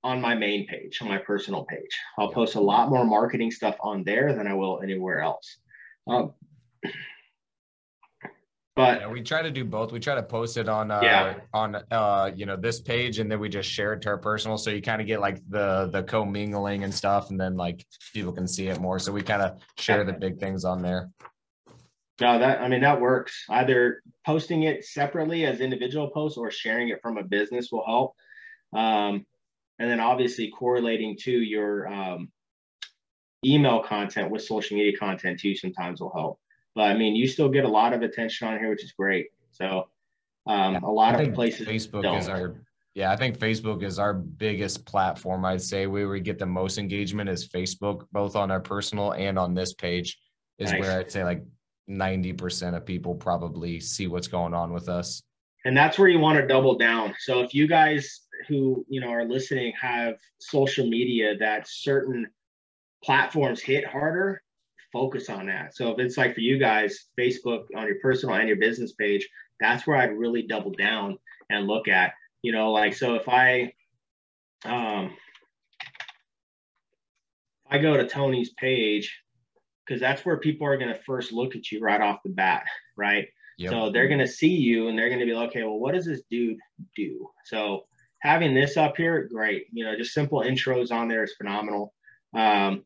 on my main page, on my personal page. I'll post a lot more marketing stuff on there than I will anywhere else. Um, but yeah, we try to do both. We try to post it on uh, yeah. on uh, you know this page, and then we just share it to our personal, so you kind of get like the the commingling and stuff, and then like people can see it more. So we kind of share the big things on there. No, that I mean that works. Either posting it separately as individual posts or sharing it from a business will help. Um, and then obviously correlating to your um, email content with social media content too sometimes will help. But I mean, you still get a lot of attention on here, which is great. So um, a lot of places. Facebook don't. is our yeah, I think Facebook is our biggest platform. I'd say where we get the most engagement is Facebook, both on our personal and on this page, is nice. where I'd say like 90% of people probably see what's going on with us. And that's where you want to double down. So if you guys who you know are listening have social media that certain platforms hit harder, focus on that. So if it's like for you guys, Facebook on your personal and your business page, that's where I'd really double down and look at. You know, like so if I um I go to Tony's page, because that's where people are going to first look at you right off the bat, right? Yep. So they're going to see you and they're going to be like, okay, well, what does this dude do? So having this up here, great. You know, just simple intros on there is phenomenal. Um,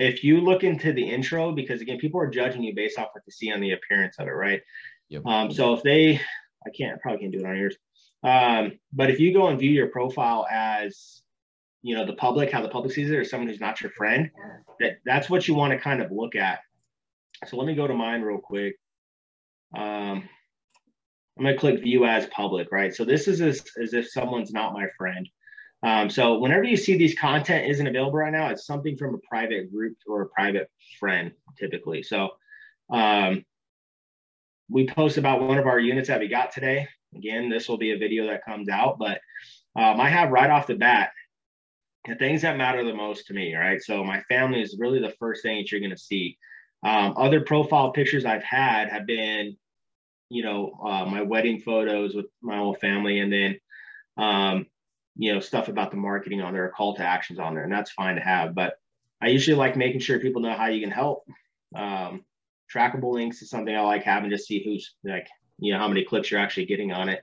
if you look into the intro, because again, people are judging you based off what they see on the appearance of it, right? Yep. Um, so if they, I can't, probably can't do it on yours. Um, but if you go and view your profile as, you know, the public, how the public sees it, or someone who's not your friend, that that's what you want to kind of look at. So let me go to mine real quick. Um, I'm going to click view as public, right? So this is as, as if someone's not my friend. Um, so whenever you see these content isn't available right now, it's something from a private group or a private friend typically. So um, we post about one of our units that we got today. Again, this will be a video that comes out, but um, I have right off the bat the things that matter the most to me, right? So my family is really the first thing that you're going to see. Um, other profile pictures I've had have been, you know, uh, my wedding photos with my whole family, and then um, you know stuff about the marketing on there call to actions on there and that's fine to have but i usually like making sure people know how you can help. Um, trackable links is something i like having to see who's like you know how many clicks you're actually getting on it.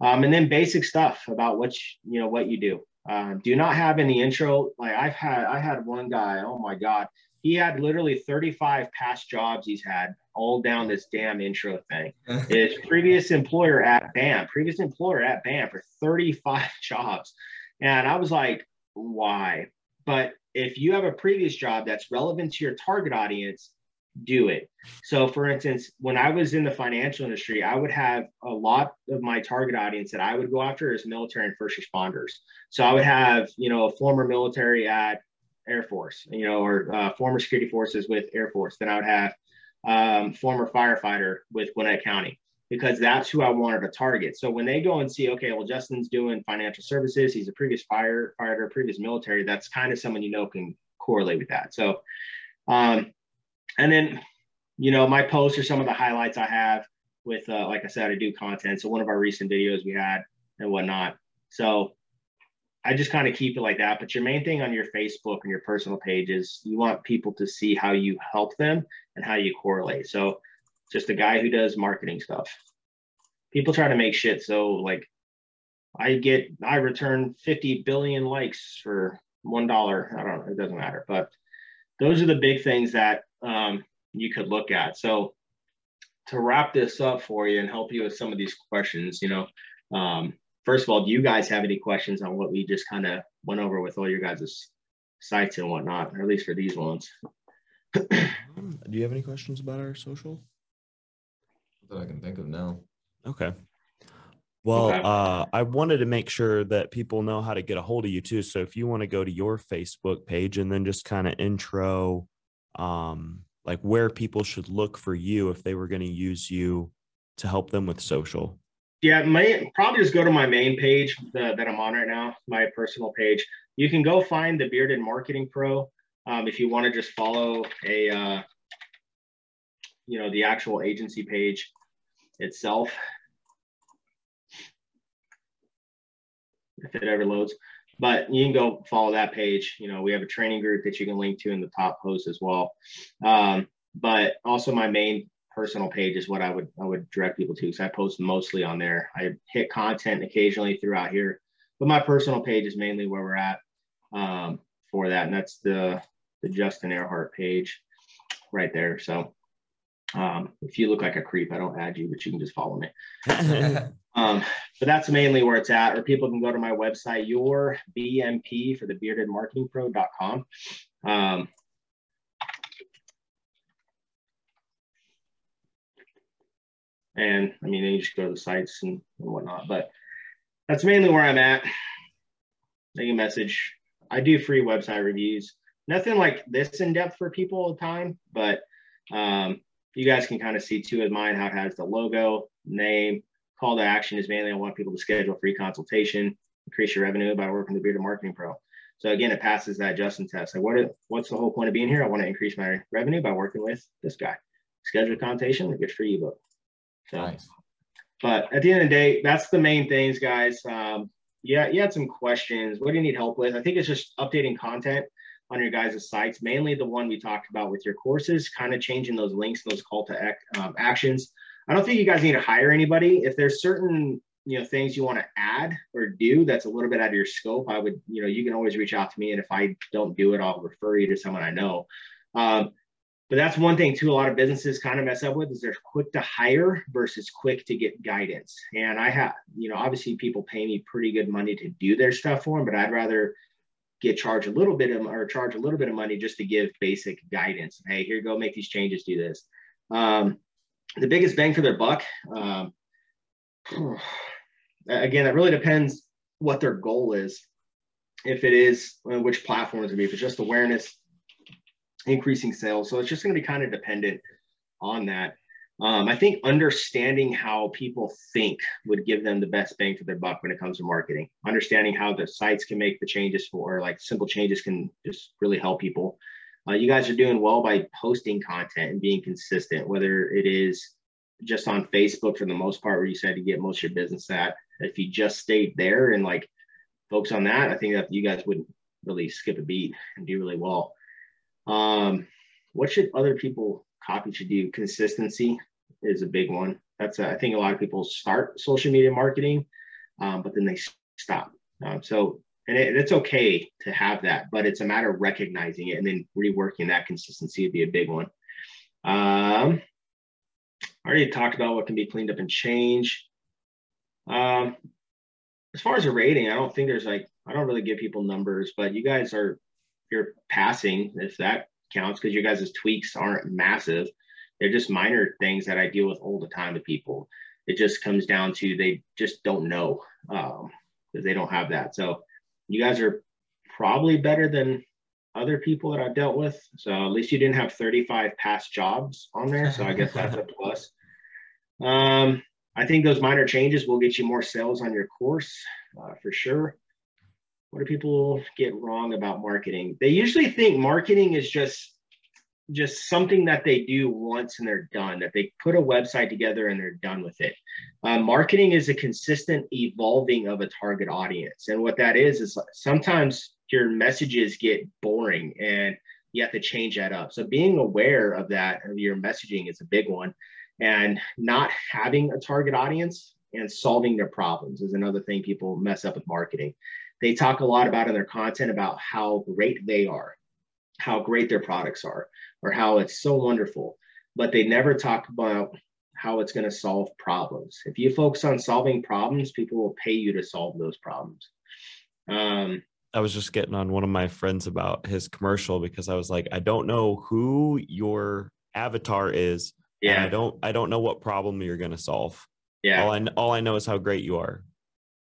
Um, and then basic stuff about what you, you know what you do. Uh, do not have any intro? Like i've had i had one guy oh my god he had literally 35 past jobs he's had all down this damn intro thing. His previous employer at BAM, previous employer at BAM for 35 jobs. And I was like, why? But if you have a previous job that's relevant to your target audience, do it. So, for instance, when I was in the financial industry, I would have a lot of my target audience that I would go after as military and first responders. So, I would have, you know, a former military at Air Force, you know, or uh, former security forces with Air Force. Then I would have um, former firefighter with Gwinnett County because that's who I wanted to target. So when they go and see, okay, well, Justin's doing financial services, he's a previous firefighter, previous military, that's kind of someone you know can correlate with that. So, um, and then, you know, my posts are some of the highlights I have with, uh, like I said, I do content. So one of our recent videos we had and whatnot. So I just kind of keep it like that. But your main thing on your Facebook and your personal page is you want people to see how you help them and how you correlate. So just a guy who does marketing stuff. People try to make shit so like I get I return 50 billion likes for one dollar. I don't know, it doesn't matter. But those are the big things that um, you could look at. So to wrap this up for you and help you with some of these questions, you know, um, first of all, do you guys have any questions on what we just kind of went over with all your guys' sites and whatnot, or at least for these ones? Do you have any questions about our social? That I can think of now. Okay. Well, Okay. uh, I wanted to make sure that people know how to get a hold of you too. So if you want to go to your Facebook page and then just kind of intro, um, like where people should look for you if they were going to use you to help them with social. Yeah, may probably just go to my main page the, that I'm on right now, my personal page. You can go find the Bearded Marketing Pro um, if you want to just follow a, uh, you know, the actual agency page itself. If it ever loads, but you can go follow that page. You know, we have a training group that you can link to in the top post as well. Um, but also my main personal page is what I would I would direct people to because I post mostly on there. I hit content occasionally throughout here, but my personal page is mainly where we're at um, for that, and that's the the Justin Earhart page right there. So um, if you look like a creep, I don't add you, but you can just follow me. Um, but that's mainly where it's at, or people can go to my website, your BMP for the bearded marketing pro.com. Um, and I mean, you just go to the sites and, and whatnot, but that's mainly where I'm at. Make a message. I do free website reviews. Nothing like this in depth for people all the time, but um, you guys can kind of see two of mine how it has the logo, name, call to action is mainly I want people to schedule free consultation, increase your revenue by working with the Bearded Marketing Pro. So again, it passes that Justin test. Like, what? Is, what's the whole point of being here? I want to increase my revenue by working with this guy. Schedule a consultation, get free ebook. So, Nice. but at the end of the day, that's the main things, guys. Um, yeah, you had some questions. What do you need help with? I think it's just updating content on your guys' sites, mainly the one we talked about with your courses, kind of changing those links, those call to ac- um, actions. I don't think you guys need to hire anybody. If there's certain you know things you want to add or do that's a little bit out of your scope, I would you know you can always reach out to me, and if I don't do it, I'll refer you to someone I know. Um, but that's one thing too. A lot of businesses kind of mess up with is they're quick to hire versus quick to get guidance. And I have you know obviously people pay me pretty good money to do their stuff for them, but I'd rather get charged a little bit of or charge a little bit of money just to give basic guidance. Hey, here go make these changes, do this. Um, the biggest bang for their buck. Um, again, it really depends what their goal is. If it is uh, which platforms to be, if it's just awareness, increasing sales. So it's just going to be kind of dependent on that. Um, I think understanding how people think would give them the best bang for their buck when it comes to marketing. Understanding how the sites can make the changes for, like simple changes can just really help people. Uh, you guys are doing well by posting content and being consistent, whether it is just on Facebook for the most part, where you said you get most of your business at. If you just stayed there and like focus on that, I think that you guys would really skip a beat and do really well. Um, what should other people copy should do? Consistency is a big one. That's a, I think a lot of people start social media marketing, um, but then they stop. Um, so and it, it's okay to have that, but it's a matter of recognizing it and then reworking that consistency would be a big one. Um, I already talked about what can be cleaned up and changed. Um, as far as a rating, I don't think there's like I don't really give people numbers, but you guys are you're passing if that counts because you guys' tweaks aren't massive. They're just minor things that I deal with all the time with people. It just comes down to they just don't know because um, they don't have that. So you guys are probably better than other people that I've dealt with. So at least you didn't have 35 past jobs on there. So I guess that's a plus. Um, I think those minor changes will get you more sales on your course uh, for sure. What do people get wrong about marketing? They usually think marketing is just just something that they do once and they're done, that they put a website together and they're done with it. Uh, marketing is a consistent evolving of a target audience. And what that is, is sometimes your messages get boring and you have to change that up. So being aware of that, of your messaging is a big one. And not having a target audience and solving their problems is another thing people mess up with marketing. They talk a lot about in their content about how great they are, how great their products are, or how it's so wonderful, but they never talk about how it's going to solve problems. If you focus on solving problems, people will pay you to solve those problems. Um, I was just getting on one of my friends about his commercial because I was like, I don't know who your avatar is. Yeah. I don't I don't know what problem you're gonna solve. Yeah. All I all I know is how great you are.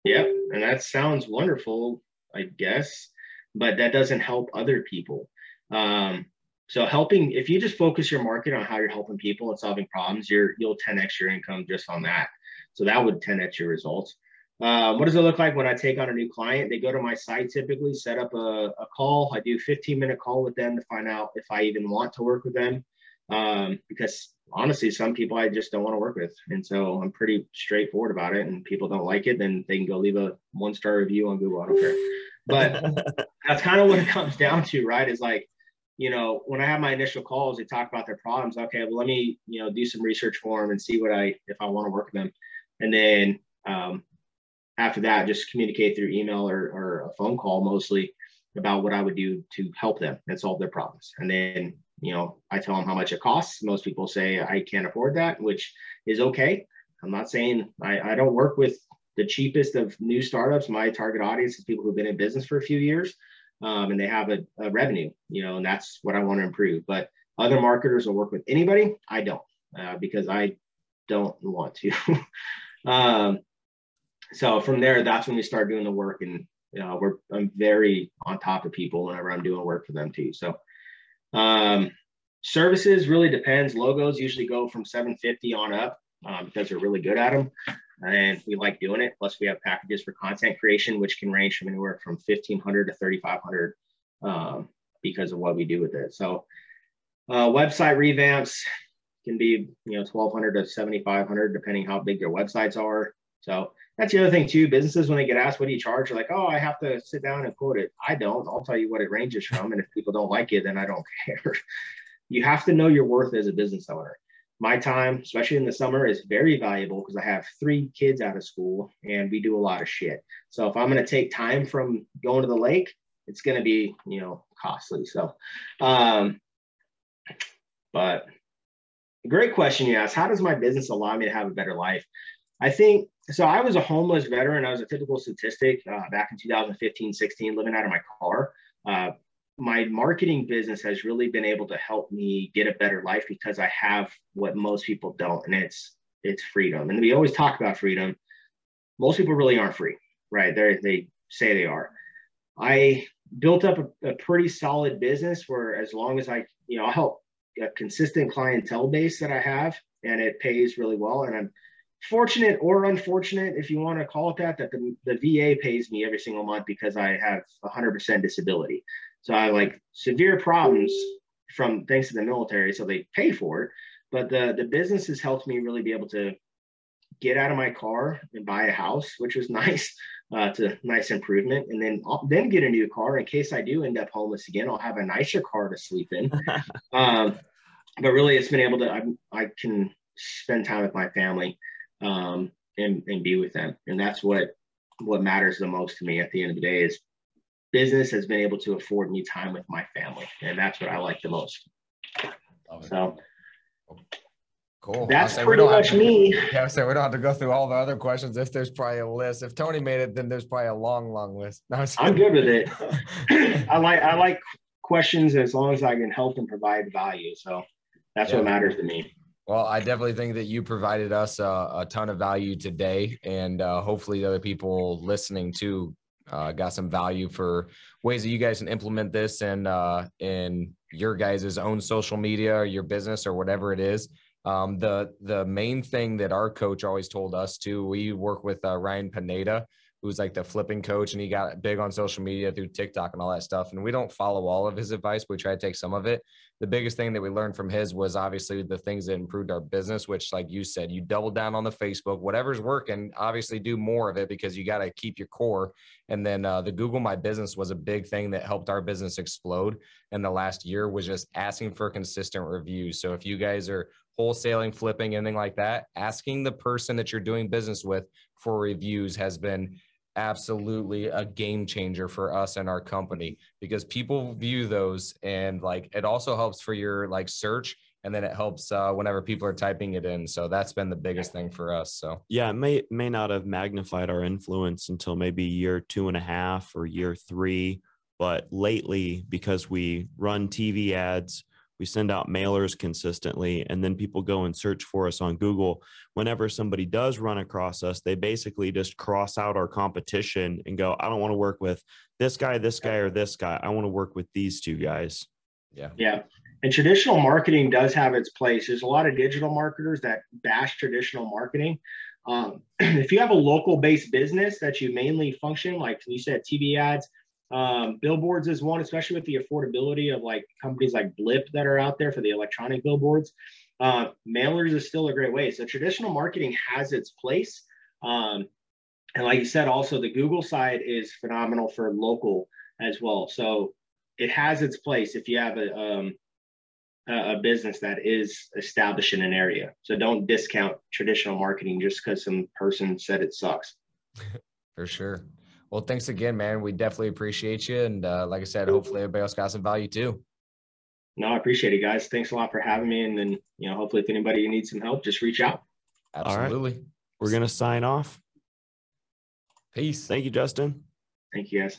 Yep. And that sounds wonderful, I guess, but that doesn't help other people. Um, so helping if you just focus your market on how you're helping people and solving problems, you're you'll 10x your income just on that. So that would 10x your results. Um, what does it look like when I take on a new client? They go to my site typically, set up a, a call. I do 15 minute call with them to find out if I even want to work with them. Um, because honestly, some people I just don't want to work with. And so I'm pretty straightforward about it. And people don't like it, then they can go leave a one star review on Google. I don't care. But that's kind of what it comes down to, right? Is like, you know, when I have my initial calls, they talk about their problems. Okay, well, let me, you know, do some research for them and see what I, if I want to work with them. And then um, after that, just communicate through email or, or a phone call mostly about what I would do to help them and solve their problems. And then, you know, I tell them how much it costs. Most people say I can't afford that, which is okay. I'm not saying I, I don't work with the cheapest of new startups. My target audience is people who've been in business for a few years um, and they have a, a revenue, you know, and that's what I want to improve. But other marketers will work with anybody. I don't uh, because I don't want to. um, so from there, that's when we start doing the work, and you know, we're I'm very on top of people whenever I'm doing work for them too. So um, services really depends. Logos usually go from 750 on up um, because they're really good at them, and we like doing it. Plus, we have packages for content creation, which can range from anywhere from 1500 to 3500 um, because of what we do with it. So uh, website revamps can be you know 1200 to 7500 depending how big their websites are. So that's the other thing too. Businesses, when they get asked, what do you charge? They're like, oh, I have to sit down and quote it. I don't. I'll tell you what it ranges from. And if people don't like it, then I don't care. you have to know your worth as a business owner. My time, especially in the summer, is very valuable because I have three kids out of school and we do a lot of shit. So if I'm going to take time from going to the lake, it's going to be, you know, costly. So, um, but great question you asked. How does my business allow me to have a better life? I think so. I was a homeless veteran. I was a typical statistic uh, back in 2015, 16, living out of my car. Uh, my marketing business has really been able to help me get a better life because I have what most people don't, and it's it's freedom. And we always talk about freedom. Most people really aren't free, right? They they say they are. I built up a, a pretty solid business where as long as I, you know, I help a consistent clientele base that I have, and it pays really well, and I'm fortunate or unfortunate, if you want to call it that, that the, the VA pays me every single month because I have 100% disability. So I have like severe problems from thanks to the military, so they pay for it. But the the business has helped me really be able to get out of my car and buy a house, which was nice. Uh, it's a nice improvement, and then I'll, then get a new car in case I do end up homeless again. I'll have a nicer car to sleep in. um, but really, it's been able to I, I can spend time with my family um, and, and be with them. And that's what what matters the most to me at the end of the day is business has been able to afford me time with my family. And that's what I like the most. So cool. That's pretty much to, me. Yeah, so we don't have to go through all the other questions. If there's probably a list. If Tony made it, then there's probably a long, long list. No, I'm good with it. I like I like questions as long as I can help and provide value. So that's yeah. what matters to me. Well, I definitely think that you provided us a, a ton of value today, and uh, hopefully, the other people listening too uh, got some value for ways that you guys can implement this and uh, in your guys' own social media, or your business, or whatever it is. Um, the the main thing that our coach always told us too, we work with uh, Ryan Pineda who's like the flipping coach, and he got big on social media through TikTok and all that stuff. And we don't follow all of his advice, but we try to take some of it. The biggest thing that we learned from his was obviously the things that improved our business, which, like you said, you double down on the Facebook, whatever's working, obviously do more of it because you got to keep your core. And then uh, the Google My Business was a big thing that helped our business explode in the last year was just asking for consistent reviews. So if you guys are wholesaling, flipping, anything like that, asking the person that you're doing business with for reviews has been absolutely a game changer for us and our company because people view those and like it also helps for your like search and then it helps uh, whenever people are typing it in. So that's been the biggest thing for us so. Yeah it may may not have magnified our influence until maybe year two and a half or year three but lately because we run tv ads we send out mailers consistently and then people go and search for us on google. Whenever somebody does run across us they basically just cross out our competition and go i don't want to work with this guy this guy or this guy. I want to work with these two guys. Yeah. Yeah. And traditional marketing does have its place. There's a lot of digital marketers that bash traditional marketing. Um, if you have a local based business that you mainly function like you said tv ads um, billboards is one, especially with the affordability of like companies like Blip that are out there for the electronic billboards. Uh, mailers is still a great way. So traditional marketing has its place. Um, and like you said, also the Google side is phenomenal for local as well. So it has its place if you have a, um, a business that is established in an area. So don't discount traditional marketing just because some person said it sucks. For sure. Well, thanks again, man. We definitely appreciate you. And uh, like I said, hopefully everybody else got some value too. No, I appreciate it, guys. Thanks a lot for having me. And then, you know, hopefully if anybody needs some help, just reach out. Absolutely. We're going to sign off. Peace. Thank you, Justin. Thank you, guys.